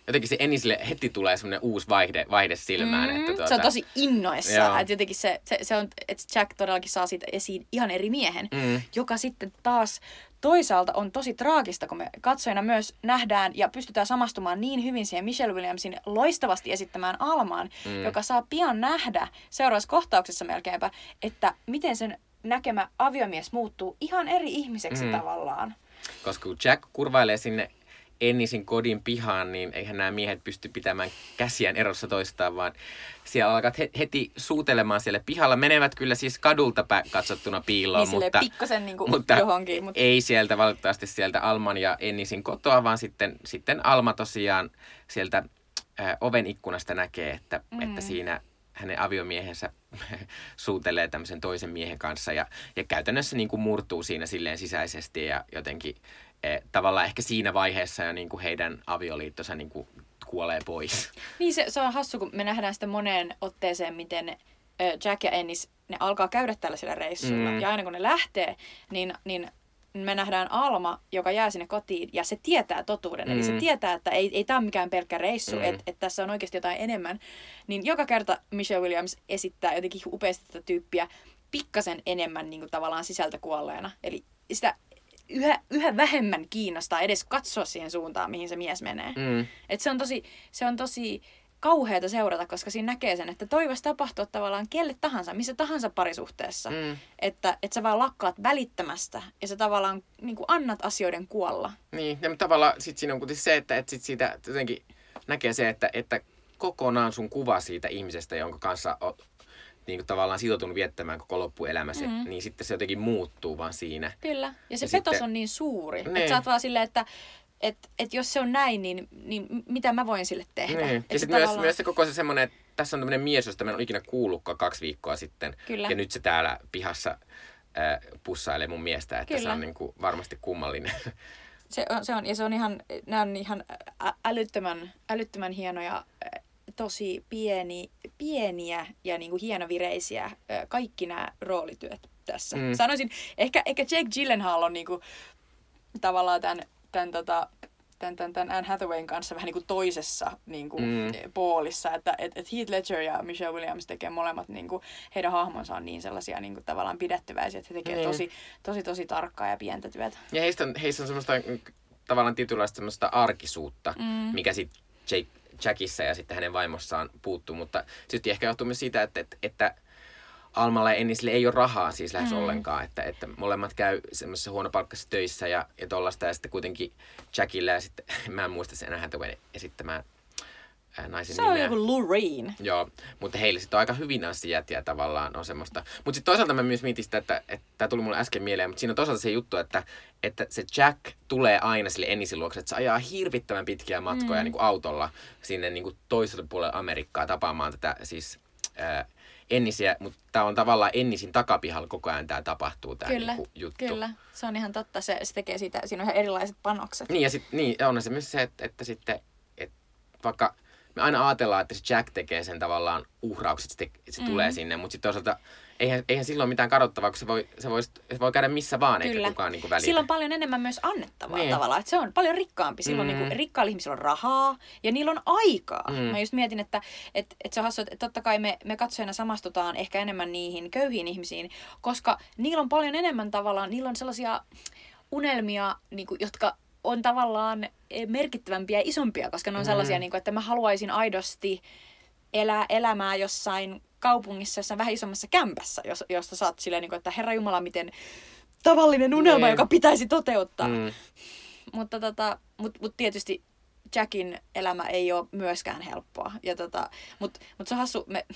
jotenkin se Enisille heti tulee semmoinen uusi vaihde, vaihde silmään. Mm, että tuota... Se on tosi innoissa. Että jotenkin se, se, se on, että Jack todellakin saa siitä esiin ihan eri miehen, mm. joka sitten taas toisaalta on tosi traagista, kun me katsojana myös nähdään ja pystytään samastumaan niin hyvin siihen Michelle Williamsin loistavasti esittämään Almaan, mm. joka saa pian nähdä seuraavassa kohtauksessa melkeinpä, että miten sen näkemä aviomies muuttuu ihan eri ihmiseksi mm. tavallaan. Koska kun Jack kurvailee sinne Ennisin kodin pihaan, niin eihän nämä miehet pysty pitämään käsiään erossa toistaan, vaan siellä alkaa heti suutelemaan siellä pihalla. Menevät kyllä siis kadulta pä- katsottuna piiloon, niin, mutta, pikkasen niin kuin mutta, johonkin, mutta ei sieltä valitettavasti sieltä Alman ja Ennisin kotoa, vaan sitten, sitten Alma tosiaan sieltä äh, oven ikkunasta näkee, että, mm. että siinä hänen aviomiehensä suutelee tämmöisen toisen miehen kanssa ja, ja käytännössä niin kuin murtuu siinä silleen sisäisesti ja jotenkin tavallaan ehkä siinä vaiheessa jo niin kuin heidän avioliittonsa niin kuin kuolee pois. Niin se, se on hassu, kun me nähdään sitä moneen otteeseen, miten Jack ja Ennis, ne alkaa käydä tällaisilla reissuilla. Mm. Ja aina kun ne lähtee, niin, niin me nähdään Alma, joka jää sinne kotiin, ja se tietää totuuden. Mm. Eli se mm. tietää, että ei, ei tämä ole mikään pelkkä reissu, mm. että et tässä on oikeasti jotain enemmän. Niin joka kerta Michelle Williams esittää jotenkin upeasti tätä tyyppiä pikkasen enemmän niin kuin tavallaan sisältä kuolleena. Eli sitä yhä, yhä vähemmän kiinnostaa edes katsoa siihen suuntaan, mihin se mies menee. Mm. Et se on tosi, se on tosi kauheata seurata, koska siinä näkee sen, että toi voisi tapahtua tavallaan kelle tahansa, missä tahansa parisuhteessa. Mm. Että, että sä vaan lakkaat välittämästä ja sä tavallaan niin kuin annat asioiden kuolla. Niin, ja tavallaan sit siinä on kuitenkin se, että, että sit siitä jotenkin näkee se, että, että kokonaan sun kuva siitä ihmisestä, jonka kanssa oot niin kuin tavallaan sitoutunut viettämään koko loppuelämäsi, mm. niin sitten se jotenkin muuttuu vaan siinä. Kyllä, ja se ja petos sitten... on niin suuri, niin. että sä oot vaan silleen, että että et jos se on näin, niin, niin mitä mä voin sille tehdä? Niin. Ja sitten tavallaan... myös, myös se koko se semmoinen, että tässä on tämmöinen mies, josta mä en ole ikinä kuullutkaan kaksi viikkoa sitten. Kyllä. Ja nyt se täällä pihassa äh, pussailee mun miestä, että Kyllä. se on niin kuin varmasti kummallinen. Se on, se on, ja se on ihan, nämä on ihan älyttömän, älyttömän hienoja, tosi pieni, pieniä ja niin kuin hienovireisiä kaikki nämä roolityöt tässä. Mm. Sanoisin, ehkä, ehkä Jake Gyllenhaal on niin kuin, tavallaan tämän tämän, tota, tämän, tämän, tämän Anne Hathawayn kanssa vähän niin kuin toisessa niin kuin, mm. poolissa, että et, et Heath Ledger ja Michelle Williams tekee molemmat, niin kuin, heidän hahmonsa on niin sellaisia niin kuin, tavallaan pidättyväisiä, että he tekevät mm. tosi, tosi, tosi tarkkaa ja pientä työtä. Ja heistä on, heistä on semmoista tavallaan tietynlaista semmoista arkisuutta, mm. mikä sitten Jake, Jackissa ja sitten hänen vaimossaan puuttuu, mutta sitten ehkä johtuu myös siitä, että, että, että Almalla ja Ennisille ei ole rahaa siis lähes mm. ollenkaan, että, että molemmat käy semmoisessa huonopalkkaisessa töissä ja, ja tollasta ja sitten kuitenkin Jackilla ja sitten, mä en muista sen enää häntä esittämään naisen Se nimeä. on joku Lorraine. Joo, mutta heille sitten on aika hyvin asiat ja tavallaan on semmoista. Mutta sitten toisaalta mä myös mietin sitä, että, että tämä tuli mulle äsken mieleen, mutta siinä on toisaalta se juttu, että, että se Jack tulee aina sille Ennisin luokse, että se ajaa hirvittävän pitkiä matkoja mm. niin kuin autolla sinne niin kuin toiselle puolelle Amerikkaa tapaamaan tätä siis... Ää, Ennisiä, mutta tämä on tavallaan Ennisin takapihalla koko ajan tämä tapahtuu tämä kyllä, niinku juttu. Kyllä, se on ihan totta. Se, se tekee siitä, siinä on ihan erilaiset panokset. Niin, ja sit, niin, on se myös se, että, että sitten, että vaikka me aina ajatellaan, että se Jack tekee sen tavallaan uhraukset, että se, se mm. tulee sinne, mutta sitten toisaalta eihän, eihän silloin mitään kadottavaa, kun se voi, se voi, se voi käydä missä vaan, Kyllä. eikä kukaan niin välitä. Silloin on paljon enemmän myös annettavaa niin. tavallaan. Että se on paljon rikkaampi. Silloin mm. niin rikkailla ihmisillä on rahaa ja niillä on aikaa. Mm. Mä just mietin, että, että, että se on hassu, että totta kai me, me katsojana samastutaan ehkä enemmän niihin köyhiin ihmisiin, koska niillä on paljon enemmän tavallaan, niillä on sellaisia unelmia, niin kuin, jotka on tavallaan merkittävämpiä ja isompia, koska ne on mm. sellaisia, niin kuin, että mä haluaisin aidosti elää elämää jossain kaupungissa, jossain vähän isommassa kämpässä, jos, josta saat silleen, niin kuin, että herra Jumala, miten tavallinen unelma, niin. joka pitäisi toteuttaa. Mm. Mutta tota, mut, mut tietysti Jackin elämä ei ole myöskään helppoa. Ja tota, Mutta mut se on hassu, me,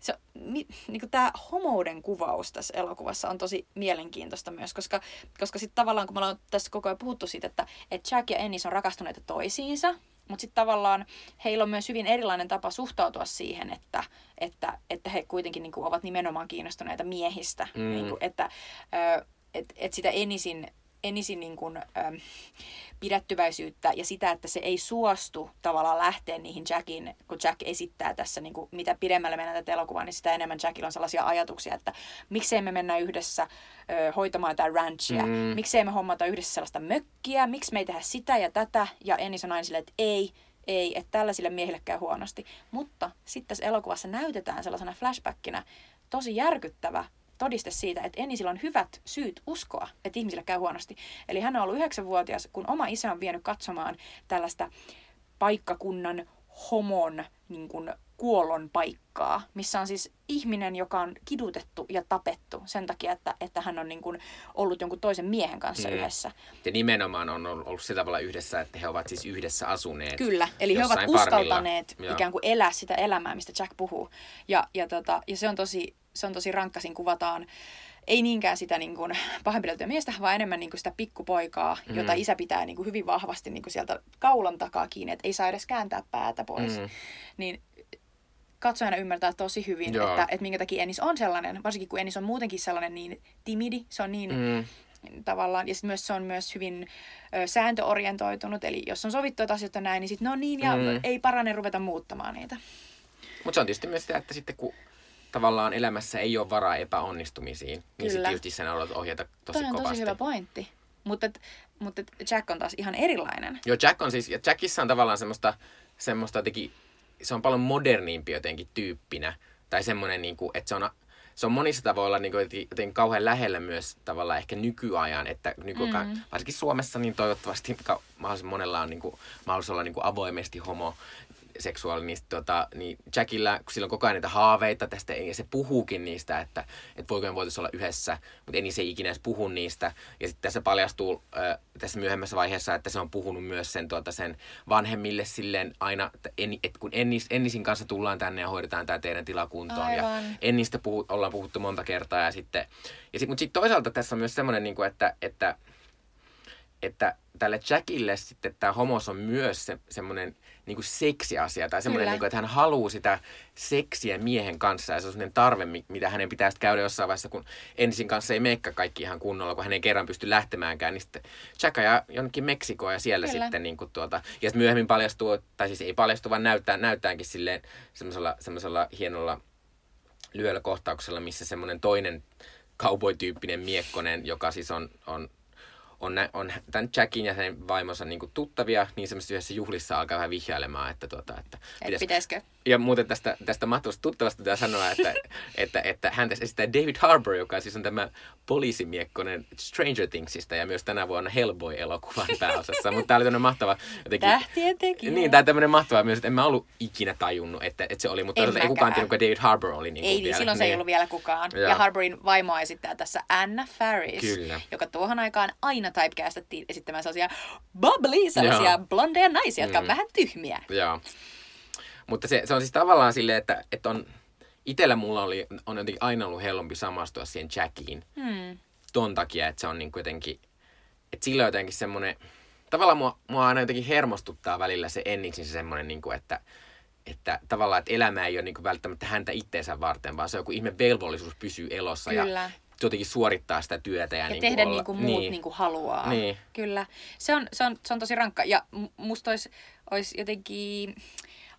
se, mi, niinku tämä homouden kuvaus tässä elokuvassa on tosi mielenkiintoista myös, koska, koska sitten tavallaan kun me ollaan tässä koko ajan puhuttu siitä, että, että Jack ja Ennis on rakastuneita toisiinsa, mutta sitten tavallaan heillä on myös hyvin erilainen tapa suhtautua siihen, että, että, että he kuitenkin niin kuin, ovat nimenomaan kiinnostuneita miehistä. Mm. Niin kuin, että et, et sitä Enisin, Enisin niin kuin, ähm, pidättyväisyyttä ja sitä, että se ei suostu tavallaan lähteä niihin Jackin, kun Jack esittää tässä, niin kuin, mitä pidemmälle mennään tätä elokuvaa, niin sitä enemmän Jackilla on sellaisia ajatuksia, että miksei me mennä yhdessä ö, hoitamaan tätä ranchia, mm. miksei me hommata yhdessä sellaista mökkiä, miksi me ei tehdä sitä ja tätä, ja Ennis on aina silleen, että ei, ei, että tällaisille miehille käy huonosti. Mutta sitten tässä elokuvassa näytetään sellaisena flashbackina tosi järkyttävä todiste siitä, että Ennisillä on hyvät syyt uskoa, että ihmisillä käy huonosti. Eli hän on ollut yhdeksänvuotias, kun oma isä on vienyt katsomaan tällaista paikkakunnan homon niin kuin, kuollon paikkaa, missä on siis ihminen, joka on kidutettu ja tapettu sen takia, että, että hän on niin kuin ollut jonkun toisen miehen kanssa mm. yhdessä. Ja nimenomaan on ollut sillä tavalla yhdessä, että he ovat siis yhdessä asuneet. Kyllä, eli he ovat uskaltaneet Joo. ikään kuin elää sitä elämää, mistä Jack puhuu. Ja, ja, tota, ja se on tosi, se on tosi rankka, siinä kuvataan ei niinkään sitä niin kuin, pahoinpideltyä miestä, vaan enemmän niin kuin sitä pikkupoikaa, mm. jota isä pitää niin kuin, hyvin vahvasti niin kuin sieltä kaulan takaa kiinni, että ei saa edes kääntää päätä pois. Mm. Niin katsojana ymmärtää tosi hyvin, että, että minkä takia Ennis on sellainen, varsinkin kun Ennis on muutenkin sellainen niin timidi, se on niin mm. tavallaan, ja sitten myös se on myös hyvin ö, sääntöorientoitunut, eli jos on sovittu, että asiat on näin, niin sitten no niin, ja mm. ei parane ruveta muuttamaan niitä. Mutta se on tietysti myös sitä, että sitten kun tavallaan elämässä ei ole varaa epäonnistumisiin, niin sitten tietysti sen aloit ohjata tosi Toi on kovasti. tosi hyvä pointti. Mutta, mutta Jack on taas ihan erilainen. Joo, Jack on siis, ja Jackissa on tavallaan semmoista, semmoista jotenkin se on paljon modernimpi jotenkin tyyppinä. Tai semmoinen, niin kuin, että se on, se on monissa tavoilla niin kuin, jotenkin kauhean lähellä myös tavallaan ehkä nykyajan, että nykyajan, mm. varsinkin Suomessa, niin toivottavasti mahdollisimman monella on niin kuin, mahdollisuus olla niin kuin avoimesti homo seksuaali, niin, tota, niin Jackillä, kun sillä on koko ajan niitä haaveita tästä, ja se puhuukin niistä, että, että voiko me voitaisiin olla yhdessä, mutta ei se ikinä edes puhu niistä. Ja sitten tässä paljastuu äh, tässä myöhemmässä vaiheessa, että se on puhunut myös sen, tuota, sen vanhemmille silleen aina, että, en, että kun Ennis, Ennisin kanssa tullaan tänne ja hoidetaan tämä teidän tilakuntoon. Aivan. Ja Ennistä puhu, ollaan puhuttu monta kertaa ja sitten, ja sit, mutta sitten toisaalta tässä on myös semmoinen, niin kuin, että, että, että tälle Jackille sitten tämä homos on myös se, semmoinen niin kuin seksiasia tai semmoinen, niin kuin, että hän haluaa sitä seksiä miehen kanssa ja se on semmoinen tarve, mitä hänen pitäisi käydä jossain vaiheessa, kun ensin kanssa ei meikka kaikki ihan kunnolla, kun hän ei kerran pysty lähtemäänkään, niin sitten Jack ja jonnekin Meksikoon ja siellä Kyllä. sitten niin kuin tuota, ja sitten myöhemmin paljastuu, tai siis ei paljastu, vaan näyttää, näyttäänkin silleen semmoisella, semmoisella hienolla lyöllä kohtauksella, missä semmoinen toinen cowboy-tyyppinen miekkonen, joka siis on, on on, nä, on tämän Jackin ja sen vaimonsa niin kuin tuttavia, niin semmoisessa yhdessä juhlissa alkaa vähän vihjailemaan, että, tuota, että pitäis... pitäisikö? Ja muuten tästä, tästä mahtavasta tuttavasta pitää sanoa, että, että, että häntä esittää David Harbour, joka siis on tämä poliisimiekkonen Stranger Thingsista ja myös tänä vuonna Hellboy-elokuvan pääosassa. Mutta tämä oli tämmöinen mahtava... Jotenkin, Tähtien tekijä. Niin, tämä tämmöinen mahtava myös, että en mä ollut ikinä tajunnut, että, että se oli, mutta ei kukaan tiennyt, kuka David Harbour oli. Niin ei, vielä. silloin se ei niin. ollut vielä kukaan. Joo. Ja Harbourin vaimoa esittää tässä Anna Faris, Kyllä. joka tuohon aikaan aina typecastettiin esittämään sellaisia bubbly, sellaisia Joo. blondeja naisia, jotka mm. on vähän tyhmiä. Joo. Mutta se, se on siis tavallaan silleen, että, että on, itellä mulla oli, on jotenkin aina ollut helpompi samastua siihen Jackiin. Hmm. Ton takia, että se on niin jotenkin, että sillä on jotenkin semmoinen, tavallaan mua, mua aina jotenkin hermostuttaa välillä se Enniksin se semmoinen, niin kuin, että, että tavallaan, että elämä ei ole niin välttämättä häntä itteensä varten, vaan se on joku ihme velvollisuus pysyä elossa Kyllä. ja jotenkin suorittaa sitä työtä. Ja, ja niin tehdä olla. niin kuin muut niin. Niin kuin haluaa. Niin. Kyllä. Se on, se, on, se on tosi rankka. Ja musta olisi, olisi jotenkin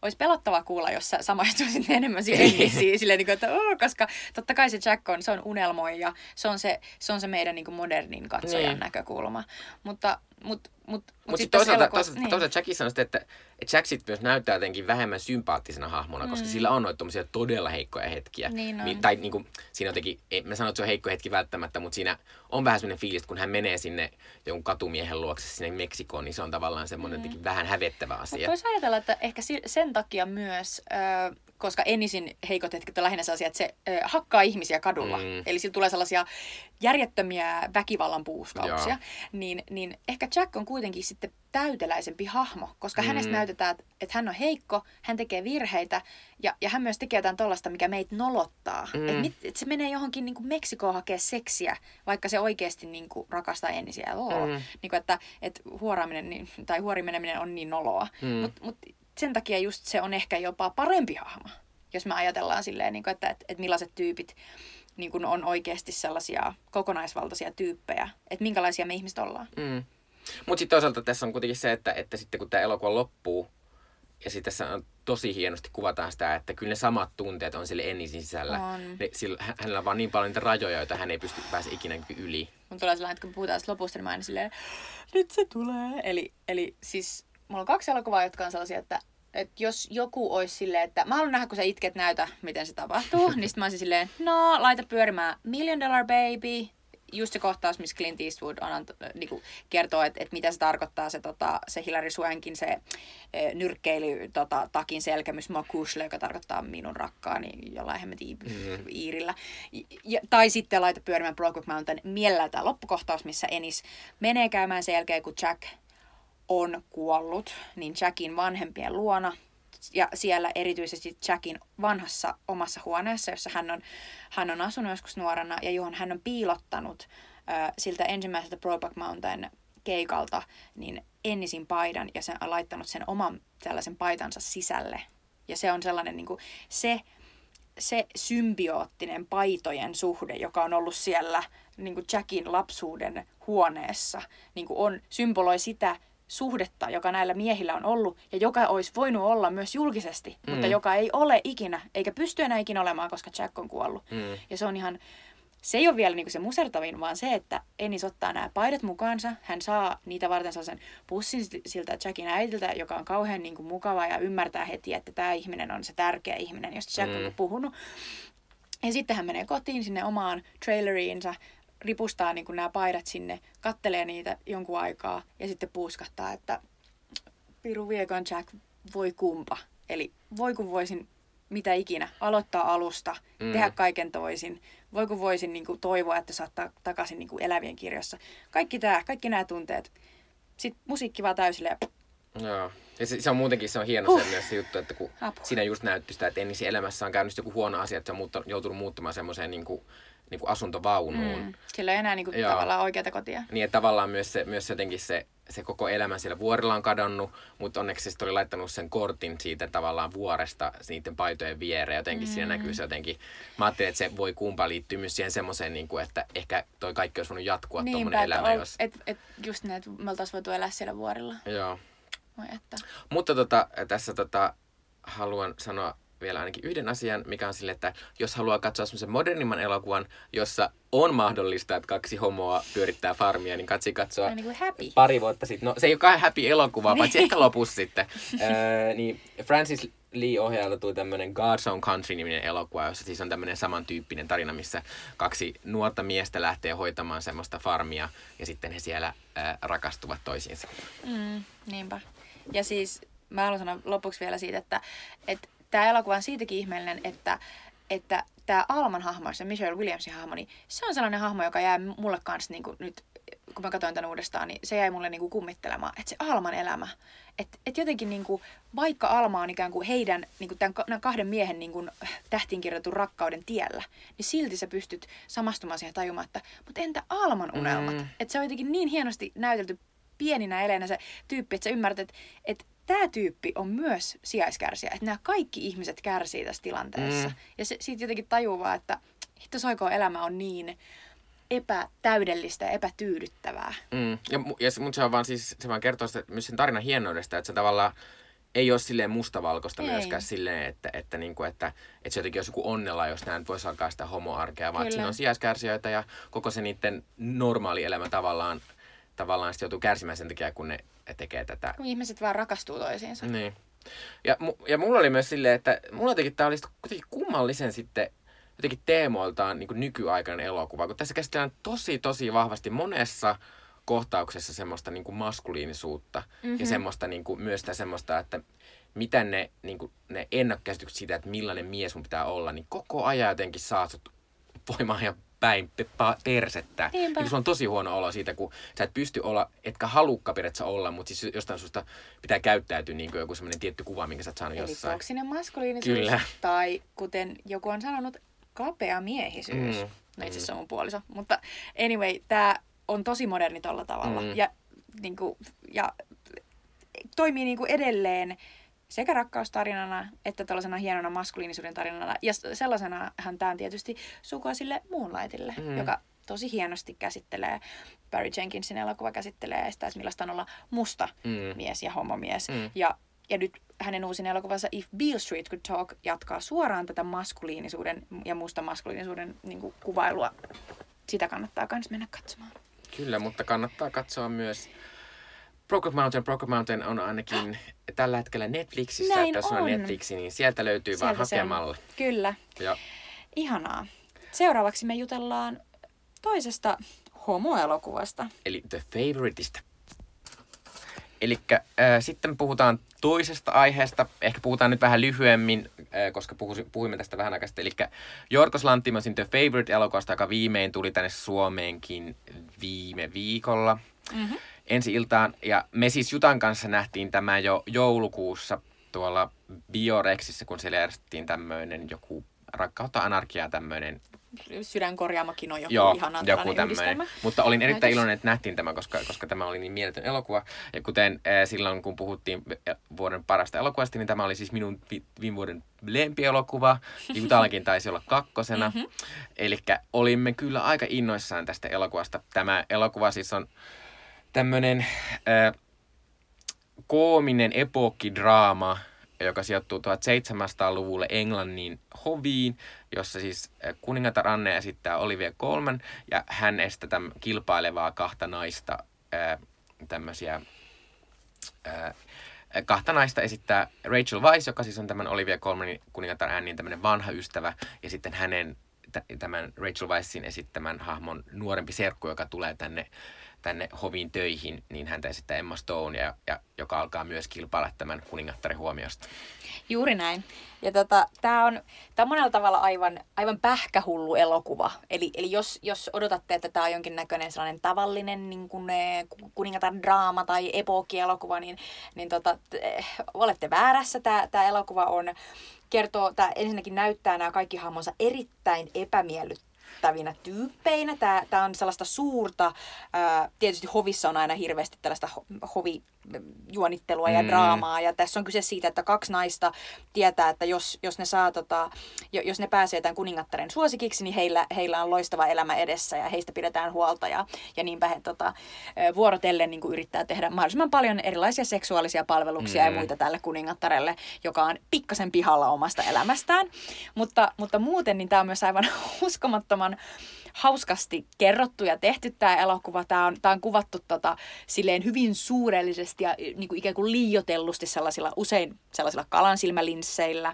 olisi pelottava kuulla, jos sä samaistuisit enemmän siihen Ellisiin, silleen, niin kuin, että, oh, koska totta kai se Jack on, se on unelmoija, se on se, se, on se meidän niin kuin modernin katsojan niin. näkökulma. Mutta, mutta mutta mut, mut sitten toisaalta, toisaalta, niin. toisaalta Jackissa on sitten, että, että Jack sitten myös näyttää jotenkin vähemmän sympaattisena hahmona, mm. koska sillä on noita todella heikkoja hetkiä. Niin on. Tai niin kuin, siinä jotenkin, mä sanon, että se on heikko hetki välttämättä, mutta siinä on vähän sellainen fiilis, että kun hän menee sinne jonkun katumiehen luokse sinne Meksikoon, niin se on tavallaan semmoinen mm. vähän hävettävä asia. Mutta voisi ajatella, että ehkä sen takia myös... Öö, koska Ennisin heikot hetket on lähinnä sellaisia, että se ö, hakkaa ihmisiä kadulla. Mm. Eli sillä tulee sellaisia järjettömiä väkivallan puuskauksia. Niin, niin ehkä Jack on kuitenkin sitten täyteläisempi hahmo, koska mm. hänestä näytetään, että hän on heikko, hän tekee virheitä ja, ja hän myös tekee jotain tollasta, mikä meitä nolottaa. Mm. Että et se menee johonkin niin kuin Meksikoon hakea seksiä, vaikka se oikeasti niin kuin rakastaa Ennisiä. Mm. Niin kuin, että, että huoraaminen niin, tai huorimeneminen on niin noloa. Mm. Mutta mut sen takia just se on ehkä jopa parempi hahmo, jos me ajatellaan silleen, niin kuin, että, että, että millaiset tyypit niin kuin on oikeasti sellaisia kokonaisvaltaisia tyyppejä, että minkälaisia me ihmiset ollaan. Mm. Mutta sitten toisaalta tässä on kuitenkin se, että, että sitten kun tämä elokuva loppuu, ja sitten tässä on tosi hienosti kuvataan sitä, että kyllä ne samat tunteet on sille Ennisin sisällä. On. Ne, sillä, hänellä on vaan niin paljon niitä rajoja, joita hän ei pysty pääse ikinä yli. Mun tulee sellainen, että kun puhutaan lopusta, niin mä aina silleen, nyt se tulee. Eli, eli siis mulla on kaksi elokuvaa, jotka on sellaisia, että, että jos joku olisi silleen, että mä haluan nähdä, kun sä itket, näytä, miten se tapahtuu, niin sitten mä olisin silleen, no, laita pyörimään Million Dollar Baby, just se kohtaus, missä Clint Eastwood on, ant- niinku, kertoo, että et mitä se tarkoittaa se, tota, se Hilary Swankin se e, nyrkkeily tota, takin selkämys Mokushle, joka tarkoittaa minun rakkaani jollain hemmetin mm-hmm. iirillä. Ja, tai sitten laita pyörimään Brokeback Mountain mielellä tämä loppukohtaus, missä Enis menee käymään sen jälkeen, kun Jack on kuollut, niin Jackin vanhempien luona – ja siellä erityisesti Jackin vanhassa omassa huoneessa, jossa hän on, hän on asunut joskus nuorena ja johon hän on piilottanut äh, siltä ensimmäiseltä Brokeback Mountain keikalta niin Ennisin paidan ja sen, laittanut sen oman tällaisen paitansa sisälle. Ja se on sellainen niin kuin, se, se symbioottinen paitojen suhde, joka on ollut siellä niin kuin Jackin lapsuuden huoneessa, niin kuin on, symboloi sitä, suhdetta, joka näillä miehillä on ollut ja joka olisi voinut olla myös julkisesti, mm. mutta joka ei ole ikinä, eikä pysty enää ikinä olemaan, koska Jack on kuollut. Mm. Ja se on ihan, se ei ole vielä niinku se musertavin, vaan se, että Ennis ottaa nämä paidat mukaansa. Hän saa niitä varten sellaisen pussin siltä Jackin äitiltä, joka on kauhean niinku mukava ja ymmärtää heti, että tämä ihminen on se tärkeä ihminen, josta Jack mm. on puhunut. Ja sitten hän menee kotiin sinne omaan traileriinsa, ripustaa niin nämä paidat sinne, kattelee niitä jonkun aikaa ja sitten puuskattaa, että Piru Viekon Jack voi kumpa. Eli voi kun voisin mitä ikinä, aloittaa alusta, mm. tehdä kaiken toisin. Voi kun voisin niin kuin, toivoa, että saattaa takaisin niin kuin, elävien kirjassa. Kaikki tämä, kaikki nämä tunteet. Sitten musiikki vaan täysille ja... Joo. Ja se, se, on muutenkin se on hieno uh. se myös se juttu, että kun Apu. siinä just näytti sitä, että Ennisi elämässä on käynyt joku huono asia, että se on muuttu, joutunut muuttamaan semmoiseen niin kuin, niin kuin asuntovaunuun. Mm. Sillä ei enää niin kuin, tavallaan oikeata kotia. Niin, että tavallaan myös, se, myös jotenkin se, se koko elämä siellä vuorilla on kadonnut, mutta onneksi se oli laittanut sen kortin siitä tavallaan vuoresta niiden paitojen viereen. Jotenkin mm. siinä näkyy se jotenkin. Mä ajattelin, että se voi kumpa liittyä myös siihen semmoiseen, niin kuin, että ehkä toi kaikki olisi voinut jatkua niin, tuommoinen elämä. Ol, jos... et, et, just ne, että me oltaisiin voitu elää siellä vuorilla. Joo. Moi, että. Mutta tota, tässä tota, haluan sanoa vielä ainakin yhden asian, mikä on sille, että jos haluaa katsoa semmoisen modernimman elokuvan, jossa on mahdollista, että kaksi homoa pyörittää farmia, niin katsi katsoa niin happy. pari vuotta sitten. No se ei ole happy elokuva, niin. paitsi ehkä lopussa sitten. öö, niin Francis Lee ohjaajalta tuli tämmöinen God's Own Country-niminen elokuva, jossa siis on tämmöinen samantyyppinen tarina, missä kaksi nuorta miestä lähtee hoitamaan semmoista farmia ja sitten he siellä ää, rakastuvat toisiinsa. Mm, niinpä. Ja siis mä haluan sanoa lopuksi vielä siitä, että, että tämä elokuva on siitäkin ihmeellinen, että, että tämä Alman hahmo, se Michelle Williamsin hahmo, niin se on sellainen hahmo, joka jää mulle kanssa niin kuin nyt, kun mä katsoin tämän uudestaan, niin se jäi mulle niin kuin kummittelemaan, että se Alman elämä, että et jotenkin niin kuin, vaikka Alma on ikään kuin heidän, niin kuin tämän kahden miehen niin kuin tähtiin kirjoitun rakkauden tiellä, niin silti sä pystyt samastumaan siihen tajumaan, että mutta entä Alman unelmat? Mm. Että se on jotenkin niin hienosti näytelty pieninä eleenä se tyyppi, että sä ymmärrät, että, että tämä tyyppi on myös sijaiskärsiä. Että nämä kaikki ihmiset kärsii tässä tilanteessa. Mm. Ja se, siitä jotenkin tajuaa, että hitto soiko elämä on niin epätäydellistä ja epätyydyttävää. Mm. Ja, ja se, mutta se on vaan siis, se vaan kertoo sitä, myös sen tarinan hienoudesta, että se tavallaan ei ole silleen mustavalkoista ei. myöskään silleen, että, että, niin kuin, että, että se jotenkin olisi joku onnella, jos näin voisi alkaa sitä homoarkea, vaan siinä on sijaiskärsijöitä ja koko se niiden normaali elämä tavallaan, tavallaan sitten joutuu kärsimään sen takia, kun ne tekee tätä. Ihmiset vaan rakastuu toisiinsa. Niin. Ja, ja mulla oli myös silleen, että mulla jotenkin tämä olisi kuitenkin kummallisen sitten jotenkin teemoiltaan niin nykyaikainen elokuva, kun tässä käsitellään tosi tosi vahvasti monessa kohtauksessa semmoista niin kuin maskuliinisuutta mm-hmm. ja semmoista niin kuin, myös sitä semmoista, että mitä ne, niin kuin, ne ennakkäsitykset siitä, että millainen mies sun pitää olla, niin koko ajan jotenkin saat sut voimaan ja päin persettä. Niinpä. Niin sulla on tosi huono olo siitä, kun sä et pysty olla, etkä halukka periaatteessa olla, mutta siis jostain susta pitää käyttäytyä niin kuin joku semmoinen tietty kuva, minkä sä oot saanut Eli jossain. Eli toksinen maskuliinisuus. Kyllä. Tai kuten joku on sanonut, kapea miehisyys. Mm. No itse asiassa mm. on mun puoliso. Mutta anyway, tämä on tosi moderni tolla tavalla. Mm. Ja, niin kuin, ja toimii niin kuin edelleen sekä rakkaustarinana että tällaisena hienona maskuliinisuuden tarinana. Ja sellaisena hän tämä on tietysti sukua sille Moonlightille, mm. joka tosi hienosti käsittelee, Barry Jenkinsin elokuva käsittelee sitä, että millaista on olla musta mm. mies ja homomies. Mm. Ja, ja nyt hänen uusin elokuvansa If Beale Street Could Talk jatkaa suoraan tätä maskuliinisuuden ja musta maskuliinisuuden niin kuin, kuvailua. Sitä kannattaa myös mennä katsomaan. Kyllä, mutta kannattaa katsoa myös Brokeback Mountain, Brokeback Mountain on ainakin tällä hetkellä Netflixissä. Näin jos on. on Netflixi, niin sieltä löytyy sieltä vaan hakemalla. Kyllä. Ja. Ihanaa. Seuraavaksi me jutellaan toisesta homoelokuvasta. Eli The Favoriteista. Eli äh, sitten puhutaan toisesta aiheesta. Ehkä puhutaan nyt vähän lyhyemmin, äh, koska puhusi, puhuimme tästä vähän aikaa Eli Jorkos Lanttimosin The Favorite-elokuvasta, joka viimein tuli tänne Suomeenkin viime viikolla. Mm-hmm. Ensi iltaan. Ja me siis Jutan kanssa nähtiin tämä jo joulukuussa tuolla Biorexissä, kun siellä järjestettiin tämmöinen joku rakkautta anarkiaa tämmöinen sydänkorjaamakin on joku Joo, ihana joku tämmöinen. Mutta olin erittäin Näytös. iloinen, että nähtiin tämä, koska, koska tämä oli niin mieletön elokuva. Ja kuten äh, silloin, kun puhuttiin vuoden parasta elokuvasta, niin tämä oli siis minun vi- viime vuoden lempielokuva. Jutallakin taisi olla kakkosena. Mm-hmm. Eli olimme kyllä aika innoissaan tästä elokuvasta. Tämä elokuva siis on tämmöinen äh, koominen epokkidraama, joka sijoittuu 1700-luvulle Englannin hoviin, jossa siis kuningatar Anne esittää Olivia Colman ja hän estää kilpailevaa kahta naista tämmöisiä kahta naista esittää Rachel Weisz, joka siis on tämän Olivia Colmanin kuningatar Annin tämmöinen vanha ystävä, ja sitten hänen tämän Rachel Weiszin esittämän hahmon nuorempi serkku, joka tulee tänne tänne hoviin töihin, niin häntä esittää Emma Stone, ja, ja, joka alkaa myös kilpailla tämän kuningattaren huomiosta. Juuri näin. Ja tota, tämä on, tää on monella tavalla aivan, aivan pähkähullu elokuva. Eli, eli jos, jos odotatte, että tämä on jonkinnäköinen sellainen tavallinen niin kuin, kuningatar draama tai epookki-elokuva, niin, niin tota, te, olette väärässä. Tämä elokuva on kertoo, tämä ensinnäkin näyttää nämä kaikki hahmonsa erittäin epämiellyttävät ärsyttävinä tyyppeinä. Tämä, on sellaista suurta, ää, tietysti hovissa on aina hirveästi tällaista hovi juonittelua ja mm. draamaa. Ja tässä on kyse siitä, että kaksi naista tietää, että jos, jos ne saa tota, jos ne pääsee tämän kuningattaren suosikiksi, niin heillä, heillä on loistava elämä edessä ja heistä pidetään huolta. Ja, ja niinpä he tota, vuorotellen niin kuin yrittää tehdä mahdollisimman paljon erilaisia seksuaalisia palveluksia mm. ja muita tälle kuningattarelle, joka on pikkasen pihalla omasta elämästään. Mutta, mutta muuten niin tämä on myös aivan uskomattoman hauskasti kerrottu ja tehty tämä elokuva. Tämä on, tämä on kuvattu tota, silleen hyvin suurellisesti ja niin kuin ikään kuin liiotellusti sellaisilla, usein sellaisilla kalansilmälinsseillä.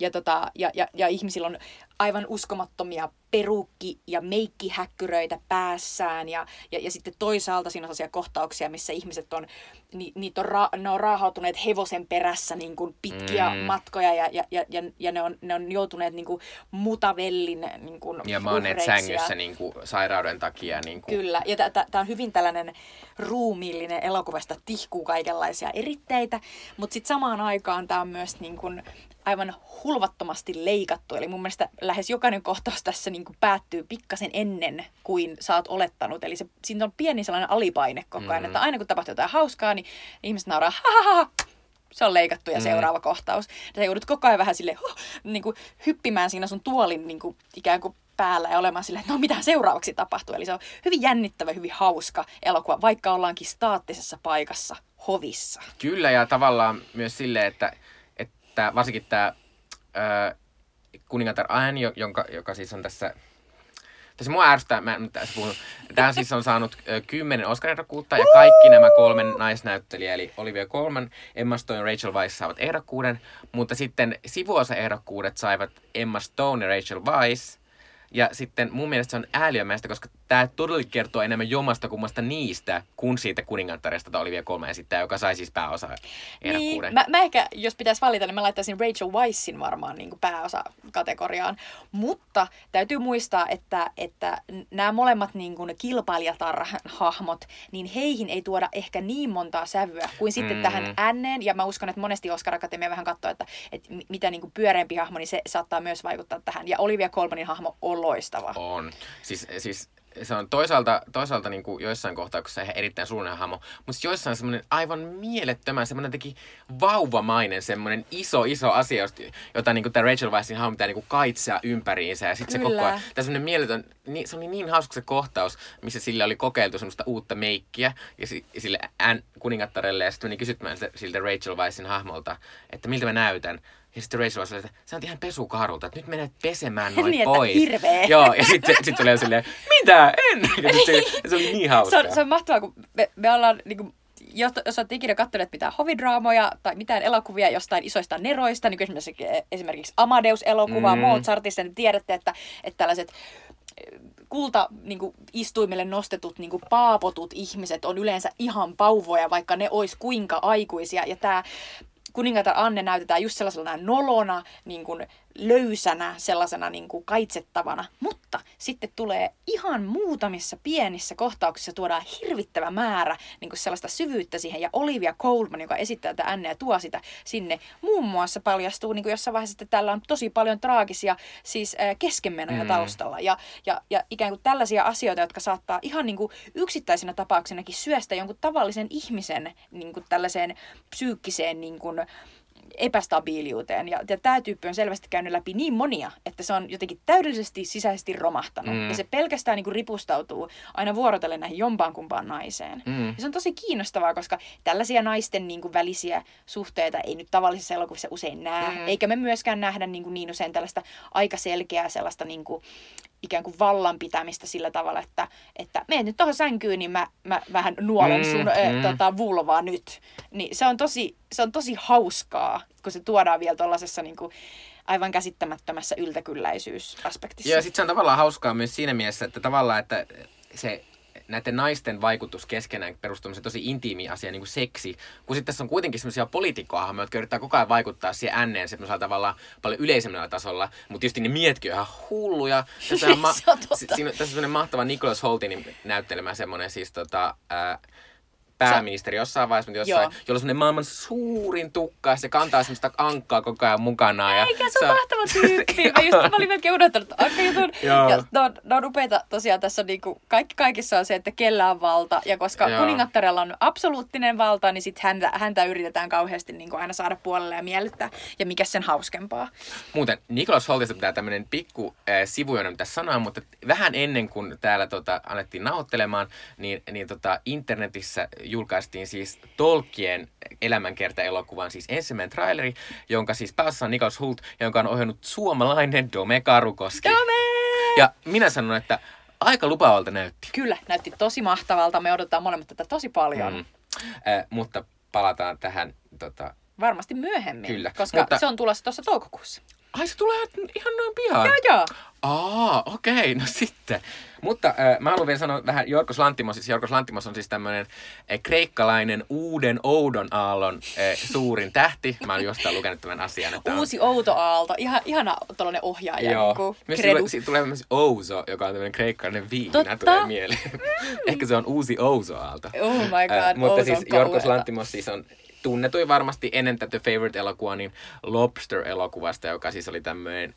Ja, tota, ja, ja, ja ihmisillä on aivan uskomattomia perukki- ja meikkihäkkyröitä päässään. Ja, ja, ja sitten toisaalta siinä on sellaisia kohtauksia, missä ihmiset on, ni, niitä on, ra, ne on raahautuneet hevosen perässä niin kuin pitkiä mm. matkoja ja, ja, ja, ja ne, on, ne on joutuneet niin kuin mutavellin niin kuin Ja maaneet sängyssä niin kuin sairauden takia. Niin kuin. Kyllä, ja tämä on hyvin tällainen ruumiillinen elokuvasta tihkuu kaikenlaisia eritteitä, mutta sitten samaan aikaan tämä on myös niin kuin aivan hulvattomasti leikattu. Eli mun mielestä lähes jokainen kohtaus tässä niin kuin päättyy pikkasen ennen kuin sä oot olettanut. Eli se, siinä on pieni sellainen alipaine koko ajan, mm. että aina kun tapahtuu jotain hauskaa, niin ihmiset nauraa, ha se on leikattu ja mm. seuraava kohtaus. Ja sä joudut koko ajan vähän sille huh, niin kuin hyppimään siinä sun tuolin niin kuin, ikään kuin päällä ja olemaan silleen, että no mitä seuraavaksi tapahtuu. Eli se on hyvin jännittävä, hyvin hauska elokuva, vaikka ollaankin staattisessa paikassa hovissa. Kyllä, ja tavallaan myös silleen, että että varsinkin tämä kuningatar Anne, jonka, joka siis on tässä tässä mua ärsyttää, mä en tässä puhunut. Tämä siis on saanut kymmenen Oscar-ehdokkuutta ja kaikki nämä kolme naisnäyttelijä, eli Olivia Colman, Emma Stone ja Rachel Weisz saavat ehdokkuuden, mutta sitten sivuosa-ehdokkuudet saivat Emma Stone ja Rachel Weisz, ja sitten mun mielestä se on ääliömäistä, koska tämä todella kertoo enemmän jomasta kummasta niistä, kuin siitä kuningattaresta tai Olivia Kolme esittää, joka sai siis pääosa niin, mä, mä, ehkä, jos pitäisi valita, niin mä laittaisin Rachel Weissin varmaan niin pääosa kategoriaan. Mutta täytyy muistaa, että, että nämä molemmat niin kuin kilpailijatar-hahmot, niin heihin ei tuoda ehkä niin montaa sävyä kuin sitten mm. tähän änneen. Ja mä uskon, että monesti Oscar Akatemia vähän katsoo, että, että mitä niin kuin pyöreämpi hahmo, niin se saattaa myös vaikuttaa tähän. Ja Olivia Colmanin hahmo on loistava. On. Siis, siis se on toisaalta, toisaalta niin kuin joissain kohtauksissa ihan erittäin surullinen hahmo, mutta joissain semmoinen aivan mielettömän, semmoinen teki vauvamainen, semmoinen iso, iso asia, jota niin kuin tämä Rachel Weissin hahmo pitää niin kuin kaitsea ympäriinsä. Ja sitten se koko ajan, tämä semmoinen mieletön, niin, se oli niin hauska se kohtaus, missä sille oli kokeiltu semmoista uutta meikkiä, ja sille kuningattarelle, ja sitten meni kysyttämään siltä Rachel Weissin hahmolta, että miltä mä näytän. Ja sitten Rachel oli että sä oot ihan pesukaarulta, että nyt menet pesemään noin niin, pois. Hirveä. Joo, ja sitten sit oli silleen, mitä? En! Ja sit se, oli niin hauskaa. Se on, se on mahtavaa, kun me, me ollaan niin kuin, jos, jos olette ikinä katsoneet mitään hovidraamoja tai mitään elokuvia jostain isoista neroista, niin kuin esimerkiksi, esimerkiksi Amadeus-elokuvaa, mm. Mozartista, niin tiedätte, että, että tällaiset kulta niin kuin, istuimelle nostetut niin kuin, paapotut ihmiset on yleensä ihan pauvoja, vaikka ne ois kuinka aikuisia. Ja tämä kuningatar Anne näytetään just sellaisena nolona, niin kuin löysänä, sellaisena niin kuin kaitsettavana. Mutta sitten tulee ihan muutamissa pienissä kohtauksissa tuodaan hirvittävä määrä niin kuin sellaista syvyyttä siihen. Ja Olivia Colman, joka esittää tätä Anneä, tuo sitä sinne. Muun muassa paljastuu niin kuin jossain vaiheessa, että täällä on tosi paljon traagisia siis äh, keskenmenoja mm. taustalla. Ja, ja, ja ikään kuin tällaisia asioita, jotka saattaa ihan niin kuin yksittäisenä tapauksenakin syöstä jonkun tavallisen ihmisen niin kuin tällaiseen psyykkiseen niin kuin, epästabiiliuteen. Ja, ja tämä tyyppi on selvästi käynyt läpi niin monia, että se on jotenkin täydellisesti sisäisesti romahtanut. Mm. Ja se pelkästään niin kuin ripustautuu aina vuorotellen näihin jompaan kumpaan naiseen. Mm. Ja se on tosi kiinnostavaa, koska tällaisia naisten niin kuin välisiä suhteita ei nyt tavallisessa elokuvissa usein näe. Mm. Eikä me myöskään nähdä niin, kuin niin usein tällaista aika selkeää sellaista niin kuin, ikään kuin vallan pitämistä sillä tavalla, että, että meet nyt tuohon sänkyyn, niin mä, mä vähän nuolen mm, sun mm. Ö, tota, vulvaa nyt. Niin se on, tosi, se on tosi hauskaa, kun se tuodaan vielä tuollaisessa niin kuin, aivan käsittämättömässä yltäkylläisyysaspektissa. Ja sitten se on tavallaan hauskaa myös siinä mielessä, että tavallaan, että se näiden naisten vaikutus keskenään perustuu tosi intiimi asia, niin kuin seksi. Kun sitten tässä on kuitenkin sellaisia poliitikkoa, jotka yrittää koko ajan vaikuttaa siihen änneen semmoisella tavalla paljon yleisemmällä tasolla. Mutta tietysti ne mietkin ihan hulluja. Tässä on, ma- on siinä, tässä on semmoinen mahtava Nicholas Holtinin näyttelemä semmoinen siis tota, ää, pääministeri jossain vaiheessa, mutta jossain, jolla on semmoinen maailman suurin tukka ja se kantaa semmoista ankkaa koko ajan mukanaan. Ja Eikä, se on mahtava tyyppi. Mä, just, mä olin melkein unohtanut ankkajutun. ja ne on, ne on upeita tosiaan tässä on niinku, kaikki kaikissa on se, että kellä on valta. Ja koska Joo. kuningattarella on absoluuttinen valta, niin sit häntä, häntä yritetään kauheasti niinku aina saada puolelle ja miellyttää. Ja mikä sen hauskempaa. Muuten Niklas Holtista pitää tämmöinen pikku äh, sivujoinen mitä sanoa, mutta vähän ennen kuin täällä tota, annettiin nauhoittelemaan, niin, niin tota, internetissä julkaistiin siis Tolkien elämänkerta-elokuvan siis ensimmäinen traileri, jonka siis päässä on Nikos Hult, jonka on ohjannut suomalainen Dome Karukoski. Dome! Ja minä sanon, että aika lupaavalta näytti. Kyllä, näytti tosi mahtavalta. Me odotetaan molemmat tätä tosi paljon. Mm. Äh, mutta palataan tähän tota, Varmasti myöhemmin, Kyllä. koska mutta... se on tulossa tuossa toukokuussa. Ai se tulee ihan noin pian? Joo, joo. Aa, okei, okay, no sitten. Mutta äh, mä haluan vielä sanoa vähän Jorkos Lantimos. Siis Jorkos Lantimos on siis tämmöinen äh, kreikkalainen uuden oudon aallon äh, suurin tähti. Mä oon jostain lukenut tämän asian. Että Uusi on... outo aalto. Ihan, ihana tuollainen ohjaaja. Joo. Niin kredu. Tulee, tulee myös ouso, joka on tämmöinen kreikkalainen viina. Totta. Tulee mieleen. Ehkä se on uusi ouso aalto. Oh my god, äh, Mutta siis Jorkos Lantimos siis on tunnetuin varmasti ennen tätä Favorite-elokuvaa, niin Lobster-elokuvasta, joka siis oli tämmöinen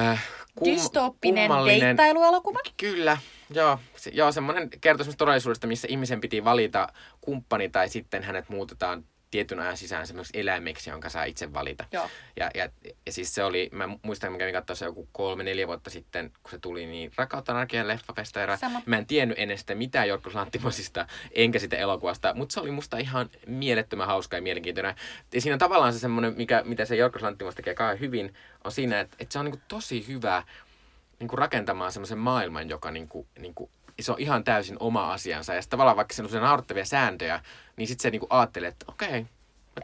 äh, kum, Dystoppinen deittailuelokuva? Kyllä, joo. Se, joo, semmoinen kertoo todellisuudesta, missä ihmisen piti valita kumppani tai sitten hänet muutetaan tietyn ajan sisään semmoiseksi eläimeksi, jonka saa itse valita. Joo. Ja, ja, ja, siis se oli, mä muistan, mä kävin katsoa se joku kolme, neljä vuotta sitten, kun se tuli, niin Rakkautta arkeen leffafestaira. Sama. Mä en tiennyt ennen sitä mitään Jorkos Lanttimosista, enkä sitä elokuvasta, mutta se oli musta ihan mielettömän hauska ja mielenkiintoinen. Ja siinä on tavallaan se semmoinen, mikä, mitä se Jorkos Lanttimos tekee kauhean hyvin, on siinä, että, että se on niin tosi hyvä niin kuin rakentamaan semmoisen maailman, joka niin kuin, niin kuin se on ihan täysin oma asiansa. Ja sitten tavallaan vaikka se on naurettavia sääntöjä, niin sitten se niinku ajattelee, että okei, okay,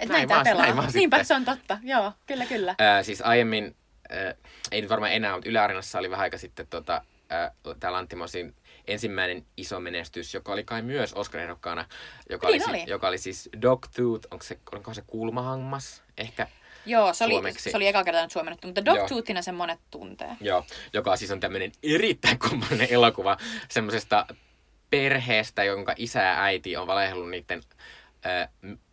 et näin, näin, vaan, näin vaan Niinpä, sitten. se on totta. Joo, kyllä, kyllä. Ää, siis aiemmin, ää, ei nyt varmaan enää, mutta Yle oli vähän aika sitten tota, tämä Lantimosin ensimmäinen iso menestys, joka oli kai myös Oscar-ehdokkaana, joka, niin oli, oli. joka oli siis Dogtooth, onko se, onko se kulmahammas ehkä? Joo, se oli, se oli eka kerta nyt suomennettu, mutta Dogtoothina sen monet tuntee. Joo, joka siis on tämmöinen erittäin kummallinen elokuva semmoisesta perheestä, jonka isä ja äiti on valehdellut niiden äh,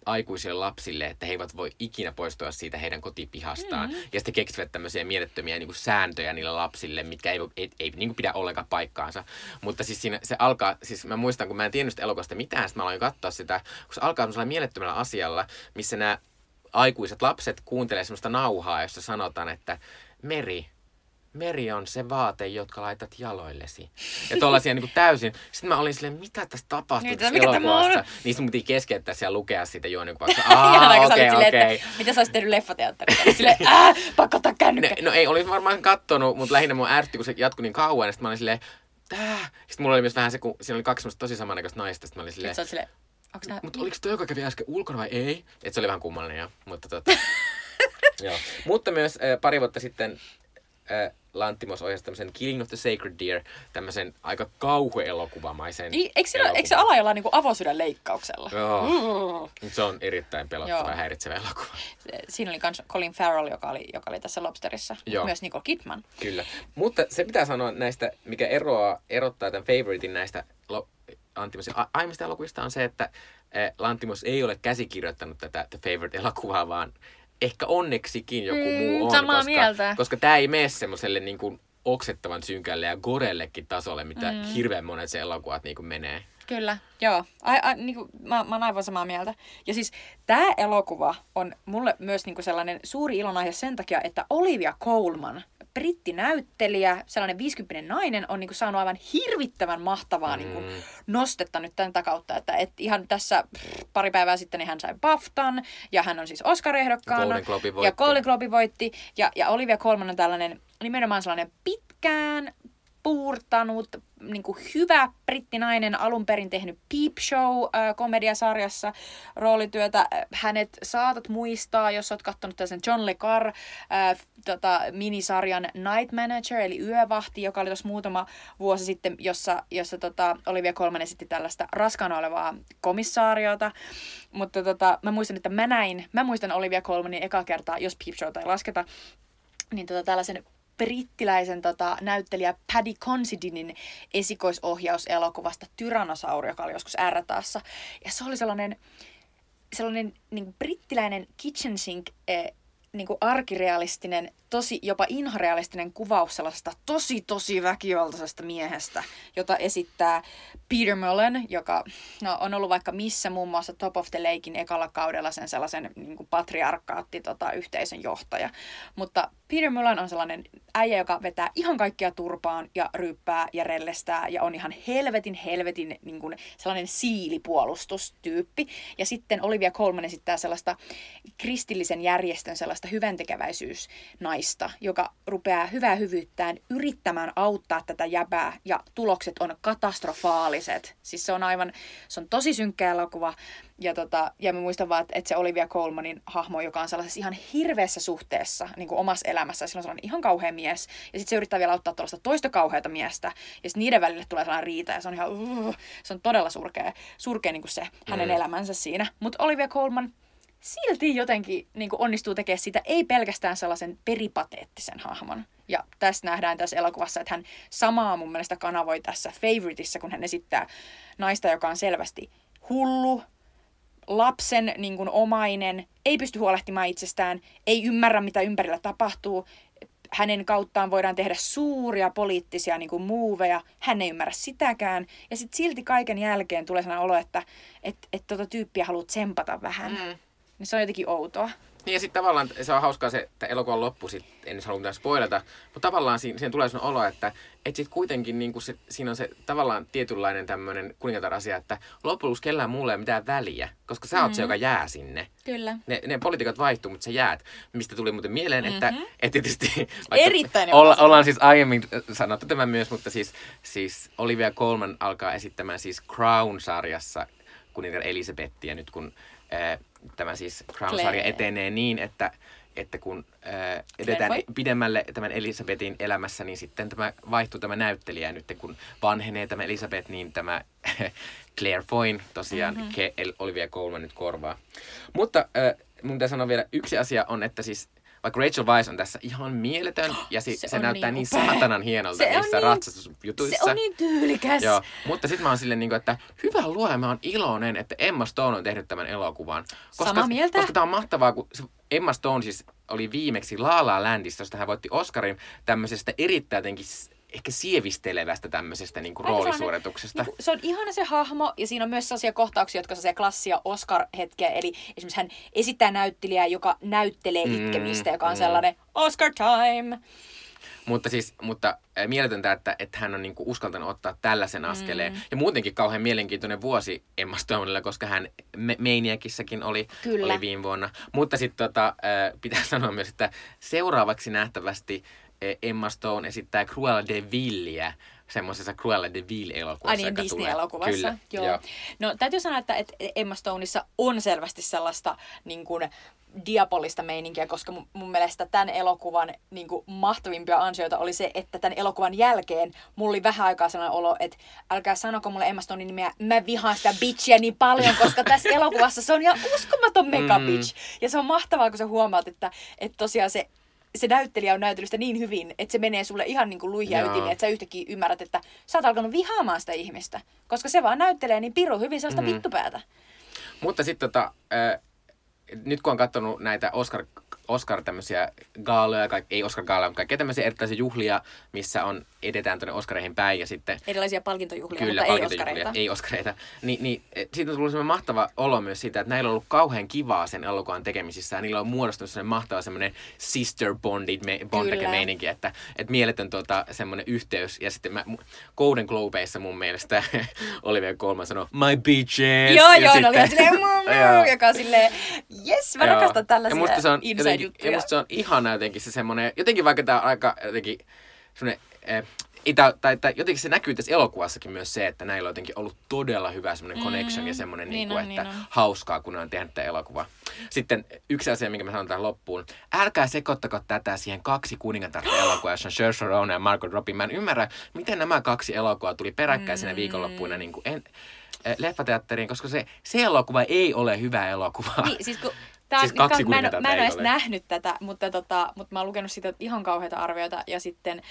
aikuisille lapsille, että he eivät voi ikinä poistua siitä heidän kotipihastaan. Mm-hmm. Ja sitten keksivät tämmöisiä mielettömiä niin kuin sääntöjä niille lapsille, mitkä ei, ei, ei, ei niin kuin pidä ollenkaan paikkaansa. Mutta siis siinä se alkaa, siis mä muistan, kun mä en tiennyt sitä elokuvasta mitään, sitten mä aloin katsoa sitä, kun se alkaa semmoisella mielettömällä asialla, missä nämä aikuiset lapset kuuntelee semmoista nauhaa, jossa sanotaan, että Meri, meri on se vaate, jotka laitat jaloillesi. Ja tuollaisia niin täysin. Sitten mä olin silleen, mitä tässä tapahtuu niin, tässä elokuvassa? Niin sitten piti keskeyttää ja lukea siitä juonikuvasta. Aa, okei, okei. Okay, okay. Mitä sä olisit tehnyt leffateatterissa? Silleen, äh, pakko ottaa kännykkä. No, no ei, olin varmaan kattonut, mutta lähinnä mun ärsytti, kun se jatkui niin kauan. Ja sitten mä olin silleen, tää. Sitten mulla oli myös vähän se, kun siinä oli kaksi tosi samannäköistä naista. Sitten mä olin silleen, silleen nää... Mutta oliko toi, joka kävi äsken ulkona vai ei? Et se oli vähän kummallinen jo, mutta tota... Joo. Mutta myös äh, pari vuotta sitten äh, Lantimos ohjasi tämmöisen Killing of the Sacred Deer, tämmöisen aika kauhuelokuvamaisen I, eikö, siinä, eikö se ala jollain niin avosydän leikkauksella? Joo. Se on erittäin pelottava ja häiritsevä elokuva. Siinä oli myös Colin Farrell, joka oli, joka oli tässä Lobsterissa. Joo. Myös Nicole Kidman. Kyllä. Mutta se pitää sanoa näistä, mikä eroaa, erottaa tämän favoritein näistä lo- Antimosin a- aiemmista elokuvista on se, että eh, Lantimos ei ole käsikirjoittanut tätä The Favorite-elokuvaa, vaan ehkä onneksikin joku Mm, muu on. samaa koska, mieltä. Koska tämä ei mene semmoiselle niin kuin oksettavan synkälle ja gorellekin tasolle, mitä mm. hirveän monet se elokuvat niin kuin menee. Kyllä, joo. Ai, ai, niin kuin, mä, mä oon aivan samaa mieltä. Ja siis tämä elokuva on mulle myös niin kuin sellainen suuri ilonaihe sen takia, että Olivia Colman, brittinäyttelijä, sellainen 50 nainen, on niin kuin saanut aivan hirvittävän mahtavaa niin kuin Mm. nostetta nyt tämän kautta. Että et ihan tässä pff, pari päivää sitten niin hän sai BAFTAn, ja hän on siis Oscar-ehdokkaana. Golden Ja. Golden Globe voitti. Ja, ja Olivia Colman on tällainen nimenomaan sellainen pitkään puurtanut, niin kuin hyvä brittinainen, alun perin tehnyt Peep Show-komediasarjassa roolityötä. Äh, Hänet saatat muistaa, jos olet katsonut tällaisen John Le Carre äh, tota, minisarjan Night Manager, eli Yövahti, joka oli tuossa muutama vuosi sitten, jossa, jossa tota, Olivia Colman esitti tällaista raskaana olevaa komissaariota. Mutta tota, mä muistan, että mä näin, mä muistan Olivia Colmanin eka kertaa, jos Peep Showta ei lasketa, niin tota, tällaisen brittiläisen tota, näyttelijä Paddy Considinin esikoisohjauselokuvasta Tyrannosauri, joka oli joskus R-taassa. Ja se oli sellainen, sellainen niin brittiläinen kitchen sink eh, niin kuin arkirealistinen, tosi jopa inhorealistinen kuvaus sellaisesta tosi tosi väkivaltaisesta miehestä, jota esittää Peter Mullen, joka no, on ollut vaikka missä muun muassa Top of the Lakein ekalla kaudella sen sellaisen niin kuin patriarkaatti tota, yhteisön johtaja. Mutta Peter Mullen on sellainen äijä, joka vetää ihan kaikkia turpaan ja ryyppää ja rellestää ja on ihan helvetin helvetin niin kuin sellainen siilipuolustustyyppi. Ja sitten Olivia Colman esittää sellaista kristillisen järjestön sellaista hyväntekeväisyysnaista, joka rupeaa hyvää hyvyyttään yrittämään auttaa tätä jäbää ja tulokset on katastrofaaliset. Siis se on aivan, se on tosi synkkä elokuva ja, tota, ja mä muistan vaan, että, että se Olivia Colmanin hahmo, joka on sellaisessa ihan hirveässä suhteessa niin kuin omassa elämässä, sillä on sellainen ihan kauhea mies. Ja sitten se yrittää vielä auttaa tuollaista toista kauheata miestä. Ja sitten niiden välille tulee sellainen riita ja se on ihan, uh, se on todella surkea, surkea niin kuin se hänen Mm. elämänsä siinä. Mutta Olivia Colman silti jotenkin niin onnistuu tekemään siitä ei pelkästään sellaisen peripateettisen hahmon. Ja tässä nähdään tässä elokuvassa, että hän samaa mun mielestä kanavoi tässä Favoriteissa, kun hän esittää naista, joka on selvästi hullu, lapsen niin kuin omainen, ei pysty huolehtimaan itsestään, ei ymmärrä, mitä ympärillä tapahtuu. Hänen kauttaan voidaan tehdä suuria poliittisia niin kuin muuveja. Hän ei ymmärrä sitäkään. Ja sitten silti kaiken jälkeen tulee sellainen olo, että et, et tota tyyppiä haluat tsempata vähän. Mm. Niin se on jotenkin outoa. Niin ja sitten tavallaan se on hauskaa se, että elokuvan loppu, sit, en nyt halua mitään spoilata, mutta tavallaan siinä, siinä tulee sellainen olo, että et sit kuitenkin niin se, siinä on se tavallaan tietynlainen tämmöinen kuningatar-asia, että loppujen lopuksi kellään muulle ei ole mitään väliä, koska sä oot se, joka jää sinne. Kyllä. Ne, ne poliitikot vaihtuu, mutta sä jäät. Mistä tuli muuten mieleen, mm-hmm. että et tietysti... Erittäin olla, ollaan siis aiemmin sanottu tämän myös, mutta siis, siis Olivia Colman alkaa esittämään siis Crown-sarjassa kuningatar Elisabettia nyt kun äh, tämä siis Crown-sarja etenee niin, että että kun äh, edetään Foy? pidemmälle tämän Elisabetin elämässä, niin sitten tämä vaihtuu tämä näyttelijä. Nyt kun vanhenee tämä Elisabeth, niin tämä Claire Foyn tosiaan Mhm. mm-hmm. Ke- Olivia Colman nyt korvaa. Mutta äh, mun pitää sanoa vielä yksi asia on, että siis vaikka Rachel Weisz on tässä ihan mieletön ja si- Se se, näyttää niin niin, saatanan hienolta Se niissä niin- ratsastusjutuissa. Se on niin tyylikäs. Joo, mutta sitten mä oon silleen, niin että hyvä luoja, mä oon iloinen, että Emma Stone on tehnyt tämän elokuvan. Koska, Samaa mieltä. Koska tää on mahtavaa, kun Emma Stone siis oli viimeksi La La Landissa, josta hän voitti Oscarin tämmöisestä erittäin jotenkin ehkä sievistelevästä tämmöisestä niin kuin Aika sellainen- roolisuorituksesta. Niin, se on ihana se hahmo, ja siinä on myös sellaisia kohtauksia, jotka on sellaisia klassia Oscar-hetkeä. Eli esimerkiksi hän esittää näyttelijää, joka näyttelee Mm, itkemistä, joka on mm. sellainen Oscar time. Mutta siis, mutta mieletöntä, että, että hän on niinku uskaltanut ottaa tällaisen askeleen. Mm. Ja muutenkin kauhean mielenkiintoinen vuosi Emma Stonella, koska hän Me- Maniacissakin oli, Kyllä. oli viime vuonna. Mutta sitten tota, pitää sanoa myös, että seuraavaksi nähtävästi äh, Emma Stone esittää Cruella de Villiä semmoisessa Cruella de Vil-elokuvassa. Niin, Disney-elokuvassa. Kyllä, Joo. No täytyy sanoa, että, että Emma Stoneissa on selvästi sellaista niin kuin, diapolista meininkiä, koska mun, mun mielestä tämän elokuvan niin kuin, mahtavimpia ansioita oli se, että tämän elokuvan jälkeen mulla oli vähän aikaa sellainen olo, että älkää sanoko mulle Emma Stonein nimeä, mä vihaan sitä bitchiä niin paljon, koska tässä elokuvassa se on ihan uskomaton mega bitch. Ja se on mahtavaa, kun sä huomaat, että, että tosiaan se se näyttelijä on näytellyt sitä niin hyvin, että se menee sulle ihan niin kuin luihia ytimiin, että sä yhtäkkiä ymmärrät, että sä oot alkanut vihaamaan sitä ihmistä. Koska se vaan näyttelee niin piru hyvin sellaista mm. vittupäätä. Mutta sitten tota, äh, nyt kun on katsonut näitä Oscar Oscar tämmöisiä gaaloja, kaik, ei Oscar gaaloja, mutta kaikkea tämmöisiä erilaisia juhlia, missä on edetään tuonne Oscareihin päin ja sitten... Erilaisia palkintojuhlia, kyllä, mutta ei Oscareita. Ei Oscareita. Ni, niin siitä on tullut semmoinen mahtava olo myös siitä, että näillä on ollut kauhean kivaa sen elokuvan tekemisissä ja niillä on muodostunut semmoinen mahtava semmoinen sister bonded me, bond meininki, että, että mieletön tuota, semmoinen yhteys. Ja sitten mä, Golden Globeissa mun mielestä Olivia Colman sanoi, my bitches! Joo, joo, sitten, ne oli silleen, joka on silleen, yes, mä rakastan tällaisia ja musta se on jotenkin, ja musta se on ihana jotenkin se semmoinen, jotenkin vaikka tämä aika jotenkin semmoinen, eh, Itä, tai, tai jotenkin se näkyy tässä elokuvassakin myös se, että näillä on jotenkin ollut todella hyvä semmoinen mm, connection ja semmoinen, niin niin kuin, että niin hauskaa, kun ne on tehnyt tätä elokuvaa. Sitten yksi asia, minkä mä sanon tähän loppuun. Älkää sekoittako tätä siihen kaksi kuningatarta elokuvaa, jossa on Saoirse Ronan ja Margot Robbie. Mä en ymmärrä, miten nämä kaksi elokuvaa tuli peräkkäisenä mm. viikonloppuina niin kuin en, eh, leffateatteriin, koska se, se elokuva ei ole hyvä elokuva. Niin, siis kun Tää siis kaksi mä en, mä en ole edes nähnyt tätä, mutta, tota, mutta mä oon lukenut siitä ihan kauheita arvioita ja sitten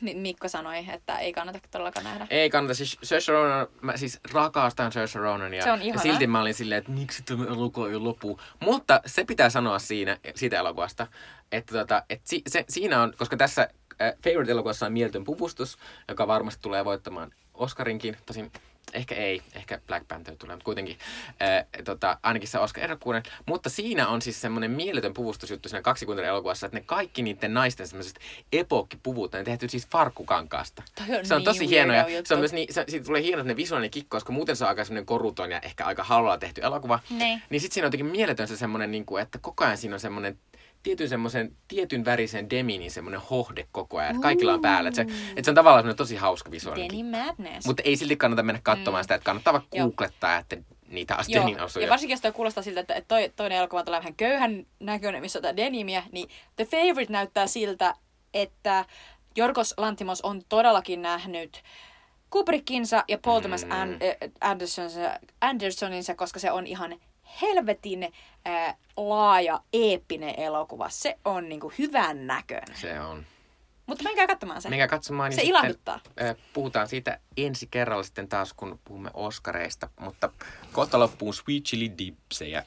Mikko sanoi, että ei kannata todellakaan nähdä. Ei kannata. Siis Saoirse Ronan, mä siis rakastan Saoirse Ronan ja, se on ja silti mä olin silleen, että miksi tämä elokuva ei lopu. Mutta se pitää sanoa siinä, siitä elokuvasta, että, tota, että si, se, siinä on, koska tässä äh, Favorite-elokuvassa on mieltön pupustus, joka varmasti tulee voittamaan Oscarinkin. Tosin ehkä ei, ehkä Black Panther tulee, mutta kuitenkin ää, tota, ainakin se Oscar ehdokkuuden. Mutta siinä on siis semmoinen mieletön puvustusjuttu siinä kaksikunnan elokuvassa, että ne kaikki niiden naisten semmoiset epokkipuvut, ne tehty siis farkkukankaasta. On se on niin tosi hieno ja se on myös niin, se, siitä tulee hieno ne visuaalinen kikko, koska muuten se on aika semmoinen koruton ja ehkä aika halvalla tehty elokuva. Ne. Niin sitten siinä on jotenkin mieletön se semmoinen, niin kuin, että koko ajan siinä on semmoinen tietyn semmoisen tietyn värisen deminin semmoinen hohde koko ajan. Että kaikilla on päällä. Että se, että se on tavallaan semmoinen tosi hauska visuaalinen. Denim madness. Mutta ei silti kannata mennä katsomaan mm. sitä, että kannattaa vaan googlettaa, että niitä asti Joo. denin osuja. Ja varsinkin jos toi kuulostaa siltä, että toi, toinen elokuva tulee vähän köyhän näköinen, missä on denimiä, niin The Favorite näyttää siltä, että Jorgos Lantimos on todellakin nähnyt Kubrickinsa ja Paul Thomas mm. Andersonsa, Andersoninsa, koska se on ihan helvetin ää, laaja, eeppinen elokuva. Se on niinku hyvän näköinen. Se on. Mutta menkää katsomaan se. Menkää katsomaan. Niin se ilahduttaa. Sitten, puhutaan siitä ensi kerralla sitten taas, kun puhumme Oscareista. Mutta kohta loppuun Sweet Chili Dipsejä.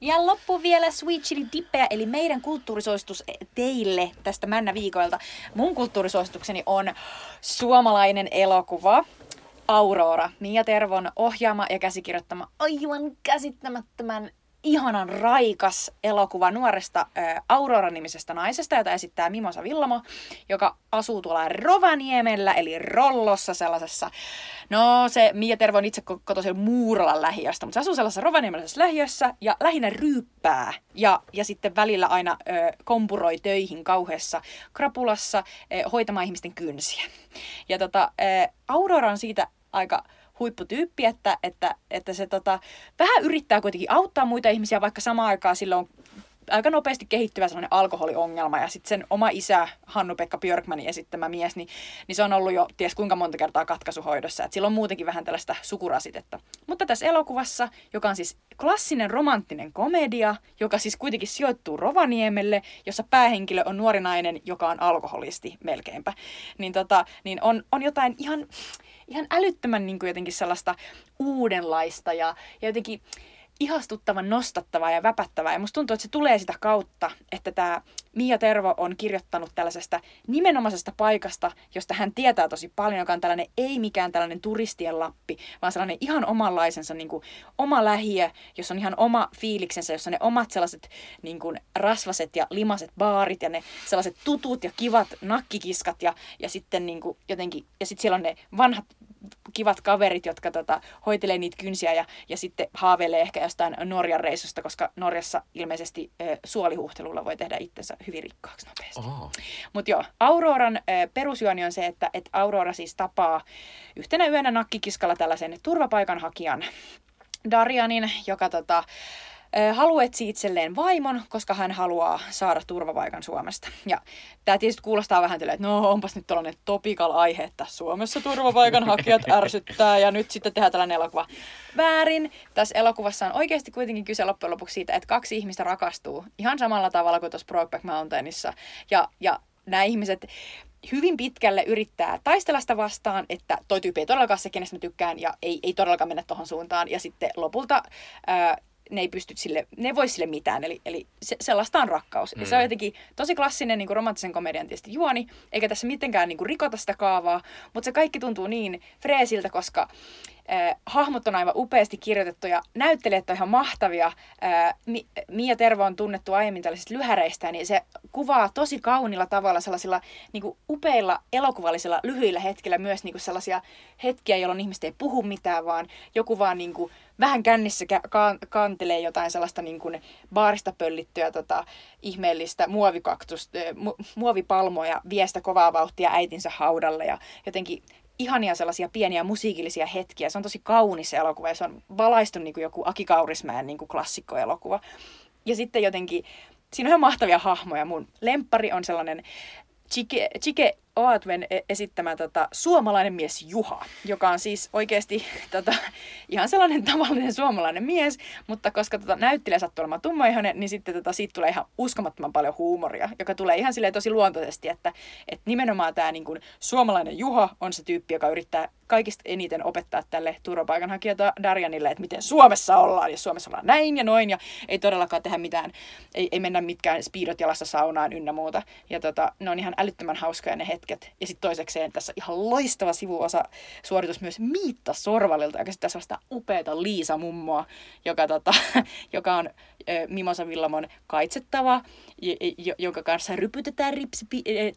Ja loppu vielä Sweet Chili Dippejä, eli meidän kulttuurisuositus teille tästä Männä viikoilta. Mun kulttuurisuositukseni on suomalainen elokuva, Aurora, Mia Tervon ohjaama ja käsikirjoittama aivan käsittämättömän ihanan raikas elokuva nuoresta Aurora-nimisestä naisesta, jota esittää Mimosa Villamo, joka asuu tuolla Rovaniemellä, eli Rollossa sellaisessa, no se Mia Tervo on itse kotoisin Muuralan lähiöstä, mutta se asuu sellaisessa rovaniemeläisessä lähiössä ja lähinnä ryyppää ja, ja sitten välillä aina ö, kompuroi töihin kauheassa krapulassa ö, hoitamaan ihmisten kynsiä. Ja tota, ö, Aurora on siitä aika huipputyyppi, että, että, että se tota, vähän yrittää kuitenkin auttaa muita ihmisiä, vaikka samaan aikaan sillä on aika nopeasti kehittyvä sellainen alkoholiongelma. Ja sitten sen oma isä, Hannu-Pekka Björkmanin esittämä mies, niin, niin se on ollut jo ties kuinka monta kertaa katkaisuhoidossa. Että sillä on muutenkin vähän tällaista sukurasitetta. Mutta tässä elokuvassa, joka on siis klassinen romanttinen komedia, joka siis kuitenkin sijoittuu Rovaniemelle, jossa päähenkilö on nuori nainen, joka on alkoholisti melkeinpä, niin, tota, niin on, on jotain ihan ihan älyttömän niin kuin jotenkin sellaista uudenlaista ja, ja jotenkin ihastuttavan nostattavaa ja väpättävää. Ja musta tuntuu, että se tulee sitä kautta, että tämä Mia Tervo on kirjoittanut tällaisesta nimenomaisesta paikasta, josta hän tietää tosi paljon, joka on tällainen ei mikään tällainen turistien lappi, vaan sellainen ihan omanlaisensa niin kuin, oma lähiö, jossa on ihan oma fiiliksensä, jossa on ne omat sellaiset niin kuin, rasvaset ja limaset baarit ja ne sellaiset tutut ja kivat nakkikiskat ja, ja sitten niin kuin, jotenkin, ja sitten siellä on ne vanhat kivat kaverit, jotka tota, hoitelee niitä kynsiä ja, ja sitten haaveilee ehkä jostain Norjan reissusta, koska Norjassa ilmeisesti e, suolihuhtelulla voi tehdä itsensä hyvin rikkaaksi nopeasti. Oh. Mutta joo, Auroran e, perusjuoni on se, että et Aurora siis tapaa yhtenä yönä nakkikiskalla tällaisen turvapaikanhakijan Darianin, joka tota, haluaa etsiä itselleen vaimon, koska hän haluaa saada turvapaikan Suomesta. Ja tämä tietysti kuulostaa vähän tälle, että no onpas nyt tällainen topical aihe, että Suomessa turvapaikanhakijat ärsyttää ja nyt sitten tehdään tällainen elokuva. Väärin. Tässä elokuvassa on oikeasti kuitenkin kyse loppujen lopuksi siitä, että kaksi ihmistä rakastuu ihan samalla tavalla kuin tuossa Brokeback Mountainissa. Ja, ja nämä ihmiset hyvin pitkälle yrittää taistella sitä vastaan, että toi tyyppi ei todellakaan se, kenestä mä tykkään, ja ei, ei todellakaan mennä tuohon suuntaan. Ja sitten lopulta ää, ne ei pysty sille, ne ei voi sille mitään. Eli, eli se, sellaista on rakkaus. Mm. Ja se on mm. jotenkin tosi klassinen niin kuin romanttisen komedian tietysti juoni, eikä tässä mitenkään niin kuin rikota sitä kaavaa, mutta se kaikki tuntuu niin freesiltä, koska äh, hahmot on aivan upeasti kirjoitettu ja näyttelijät on ihan mahtavia. Äh, Mia Tervo on tunnettu aiemmin tällaisista lyhäreistä, niin se kuvaa tosi kaunilla tavalla sellaisilla niin kuin upeilla elokuvallisilla lyhyillä hetkillä myös niin kuin sellaisia hetkiä, jolloin ihmiset ei puhu mitään, vaan joku vaan niin kuin vähän kännissä ka- kantelee jotain sellaista niin kuin baarista pöllittyä tota, ihmeellistä muovikaktusta, mu- muovipalmoja viestä kovaa vauhtia äitinsä haudalle ja jotenkin ihania sellaisia pieniä musiikillisia hetkiä. Se on tosi kaunis elokuva ja se on valaistu niin kuin joku Aki Kaurismäen niin kuin klassikkoelokuva. Ja sitten jotenkin, siinä on ihan mahtavia hahmoja. Mun lempari on sellainen Chike, Chike Oatven e- esittämä tota, suomalainen mies Juha, joka on siis oikeasti tota, ihan sellainen tavallinen suomalainen mies, mutta koska tota, näyttelijä sattuu olemaan tummaihoinen, niin sitten tota, siitä tulee ihan uskomattoman paljon huumoria, joka tulee ihan silleen tosi luontoisesti, että, että nimenomaan tämä niin kuin, suomalainen Juha on se tyyppi, joka yrittää kaikista eniten opettaa tälle turvapaikanhakija Darjanille, että miten Suomessa ollaan, ja Suomessa ollaan näin ja noin, ja ei todellakaan tehdä mitään, ei, ei mennä mitkään speedot jalassa saunaan ynnä muuta. Ja tota, ne on ihan älyttömän hauskoja ne hetket. Ja sitten toisekseen tässä ihan loistava sivuosa suoritus myös Miitta Sorvalilta, joka sitten sellaista upeata Liisa Mummoa, joka, tota, joka on Mimosa Villamon kaitsettava, jonka kanssa rypytetään ripsi,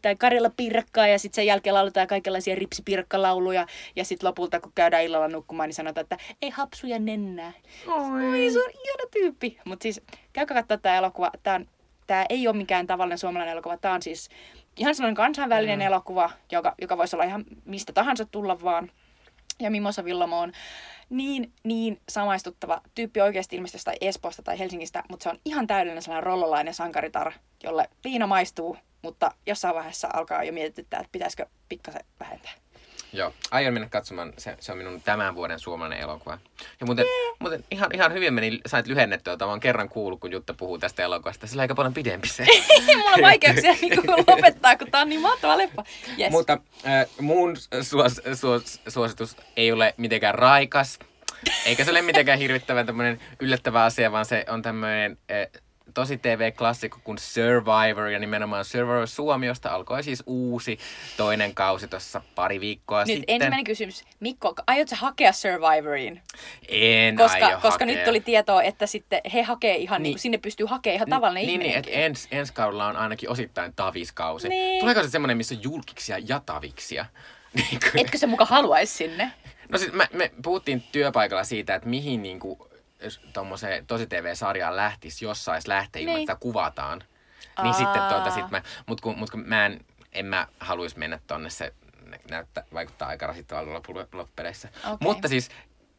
tai Karjalla piirakkaa ja sitten sen jälkeen lauletaan kaikenlaisia ripsipiirakkalauluja ja sitten lopulta kun käydään illalla nukkumaan, niin sanotaan, että ei hapsuja nennää. Oi, se on ihana tyyppi. Mutta siis käykää katsoa tämä elokuva. Tämä, tämä ei ole mikään tavallinen suomalainen elokuva. Tämä on siis ihan sellainen kansainvälinen mm. elokuva, joka, joka voisi olla ihan mistä tahansa tulla vaan. Ja Mimosa Villamo on niin, niin samaistuttava tyyppi oikeasti ilmeisesti jostain Espoosta tai Helsingistä, mutta se on ihan täydellinen sellainen rollolainen sankaritar, jolle viina maistuu, mutta jossain vaiheessa alkaa jo mietityttää, että pitäisikö pikkasen vähentää. Joo, aion mennä katsomaan. Se, se on minun tämän vuoden suomalainen elokuva. Ja muuten, yeah. muuten ihan, ihan hyvin meni, sait lyhennettyä, että oon kerran kuullut, kun Jutta puhuu tästä elokuvasta. Se on aika paljon pidempi se. Mulla on vaikeuksia niin lopettaa, kun tää on niin mahtava leppa. Yes. Mutta äh, mun suos, suos, suositus ei ole mitenkään raikas. Eikä se ole mitenkään hirvittävän tämmöinen yllättävä asia, vaan se on tämmöinen äh, tosi TV-klassikko kuin Survivor ja nimenomaan Survivor Suomi, josta alkoi siis uusi toinen kausi tuossa pari viikkoa nyt sitten. ensimmäinen kysymys. Mikko, aiotko hakea Survivoriin? En koska, aio Koska hakea. nyt tuli tietoa, että sitten he hakee ihan, niin, niin sinne pystyy hakemaan ihan tavallinen niin, niin, että ens, ensi kaudella on ainakin osittain taviskausi. Niin. Tuleeko se semmoinen, missä on julkiksia ja taviksia? Niin Etkö se muka haluaisi sinne? No siis me, me puhuttiin työpaikalla siitä, että mihin niin tommoseen tosi TV-sarjaan lähtisi, jos saisi lähteä ilman, niin. että kuvataan. Aa. Niin sitten tuota, sit mä, mut kun, mut kun mä en, en mä haluaisi mennä tonne, se näyttää, vaikuttaa aika rasittavalta loppupeleissä. Okay. Mutta siis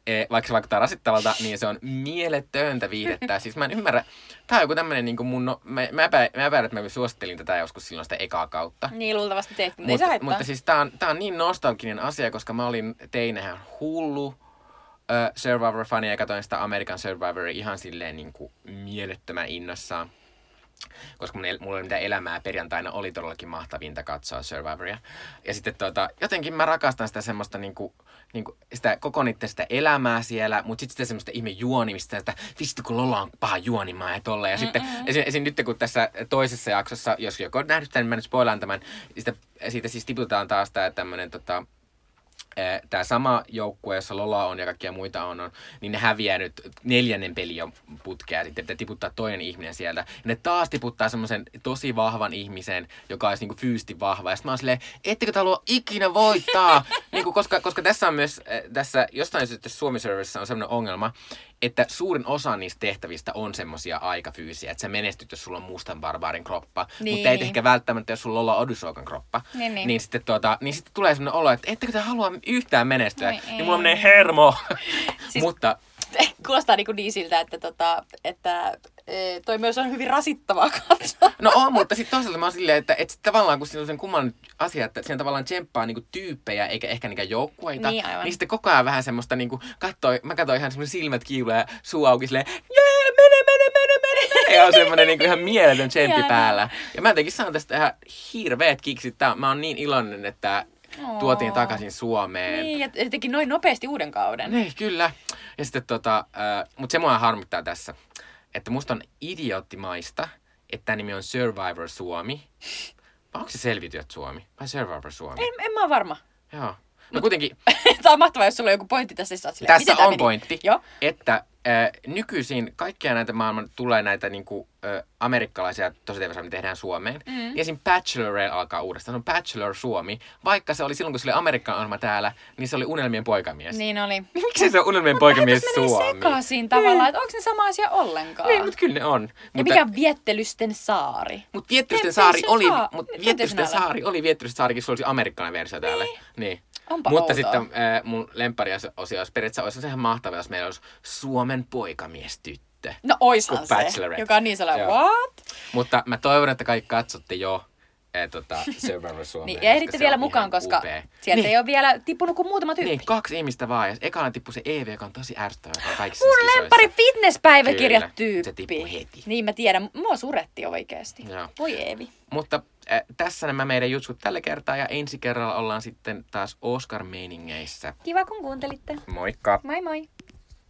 e, vaikka se vaikuttaa rasittavalta, niin se on mieletöntä viihdettä. siis mä en ymmärrä, tää on joku tämmönen niin mun, no, mä, mä, epä, mä epäilen, että mä suosittelin tätä joskus silloin sitä ekaa kautta. Niin, luultavasti teet, mutta Mut, Mutta siis tää on, tää on niin nostalginen asia, koska mä olin teinähän hullu uh, Survivor-fani ja katsoin sitä American Survivoria ihan silleen niin kuin mielettömän innossaan. Koska mun, mulla oli mitään elämää perjantaina, oli todellakin mahtavinta katsoa Survivoria. Ja sitten tota, jotenkin mä rakastan sitä semmoista niinku, niinku sitä koko niiden sitä elämää siellä, mutta sitten sitä semmoista ihme juonimista, että vittu kun Lola on paha juonimaan ja tolleen. Ja Mm-mm. sitten esim, esim, nyt kun tässä toisessa jaksossa, jos joku on nähnyt tämän, mä nyt spoilaan tämän, siitä, siitä siis tiputetaan taas tämä tämmöinen tota, tämä sama joukkue, jossa Lola on ja kaikkia muita on, on niin ne häviää nyt neljännen peli jo putkea sitten, että tiputtaa toinen ihminen sieltä. Ja ne taas tiputtaa semmoisen tosi vahvan ihmisen, joka olisi niinku fyysisesti vahva. Ja sitten mä oon silleen, ettekö te halua ikinä voittaa? niinku, koska, koska tässä on myös, tässä jostain syystä Suomi Service on semmoinen ongelma, että suurin osa niistä tehtävistä on semmoisia aika fyysisiä, että sä menestyt, jos sulla on mustan barbaarin kroppa, niin. mutta ei niin. ehkä välttämättä, jos sulla on Odysokan kroppa. Niin, niin. Niin, sitten, tuota, niin sitten tulee semmoinen olo, että ettekö te halua yhtään menestyä, niin, niin mulla menee hermo. siis... mutta kuulostaa niin, niin siltä, että, tota, että e, toi myös on hyvin rasittavaa katsoa. No on, mutta sitten toisaalta mä oon silleen, että, että sit tavallaan kun siinä on sen kumman asia, että siinä tavallaan tsemppaa niinku tyyppejä eikä ehkä niitä joukkueita, Niin, aivan. niin sitten koko ajan vähän semmoista niinku, kattoi, mä katsoin ihan semmoinen silmät kiiluu ja suu auki silleen, jee, mene, mene, mene, mene, mene. Ja on semmoinen niinku ihan mieletön tsemppi päällä. Ja mä jotenkin saan tästä ihan hirveet kiksit. Tää, mä oon niin iloinen, että tuotiin Oo. takaisin Suomeen. Niin, ja teki noin nopeasti uuden kauden. Niin, kyllä. Ja sitten tota, äh, mutta se mua harmittaa tässä, että musta on idioottimaista, että tämä nimi on Survivor Suomi. Vai onko se Selviytyjät Suomi vai Survivor Suomi? En, en mä ole varma. Joo. No kuitenkin Tämä on mahtavaa, jos sulla on joku pointti tässä. Siis silleen, tässä on meni? pointti, Joo. että äh, nykyisin kaikkia näitä maailman tulee näitä niinku, äh, amerikkalaisia tosi me tehdään Suomeen. Mm. Ja siinä Bachelor alkaa uudestaan. Se on Bachelor Suomi. Vaikka se oli silloin, kun se oli Amerikan ohjelma täällä, niin se oli Unelmien poikamies. Niin oli. Miksi se on Unelmien poikamies Menee Suomi? sekaisin tavallaan, että onko ne sama asia ollenkaan? Niin, mutta kyllä ne on. ja Mutta, mikä on viettelysten saari? mutta Viettelysten saari oli, Temptation Viettelysten saari oli Viettelysten saarikin, sulla olisi amerikkalainen versio täällä. Niin. Onpa Mutta outoa. sitten äh, mun lemppariosio olisi periaatteessa olisi ihan mahtavaa, jos meillä olisi Suomen poikamies tyttö. No oishan se, Bachelorette. joka on niin sellainen, Joo. what? Mutta mä toivon, että kaikki katsotte jo äh, tota, Survivor Suomea. Niin, ja ehditte vielä mukaan, koska upea. sieltä niin. ei ole vielä tippunut kuin muutama tyyppi. Niin, kaksi ihmistä vaan. Ja ekana tippui se Eevi, joka on tosi ärsyttävä, kaikissa Mun lempari fitnesspäiväkirjat tyyppi. se tippui heti. Niin mä tiedän, mua suretti oikeesti. Joo. Voi Eevi. Mutta äh, tässä nämä meidän jutsut tällä kertaa ja ensi kerralla ollaan sitten taas Oscar-meiningeissä. Kiva kun kuuntelitte. Moikka! Moi moi.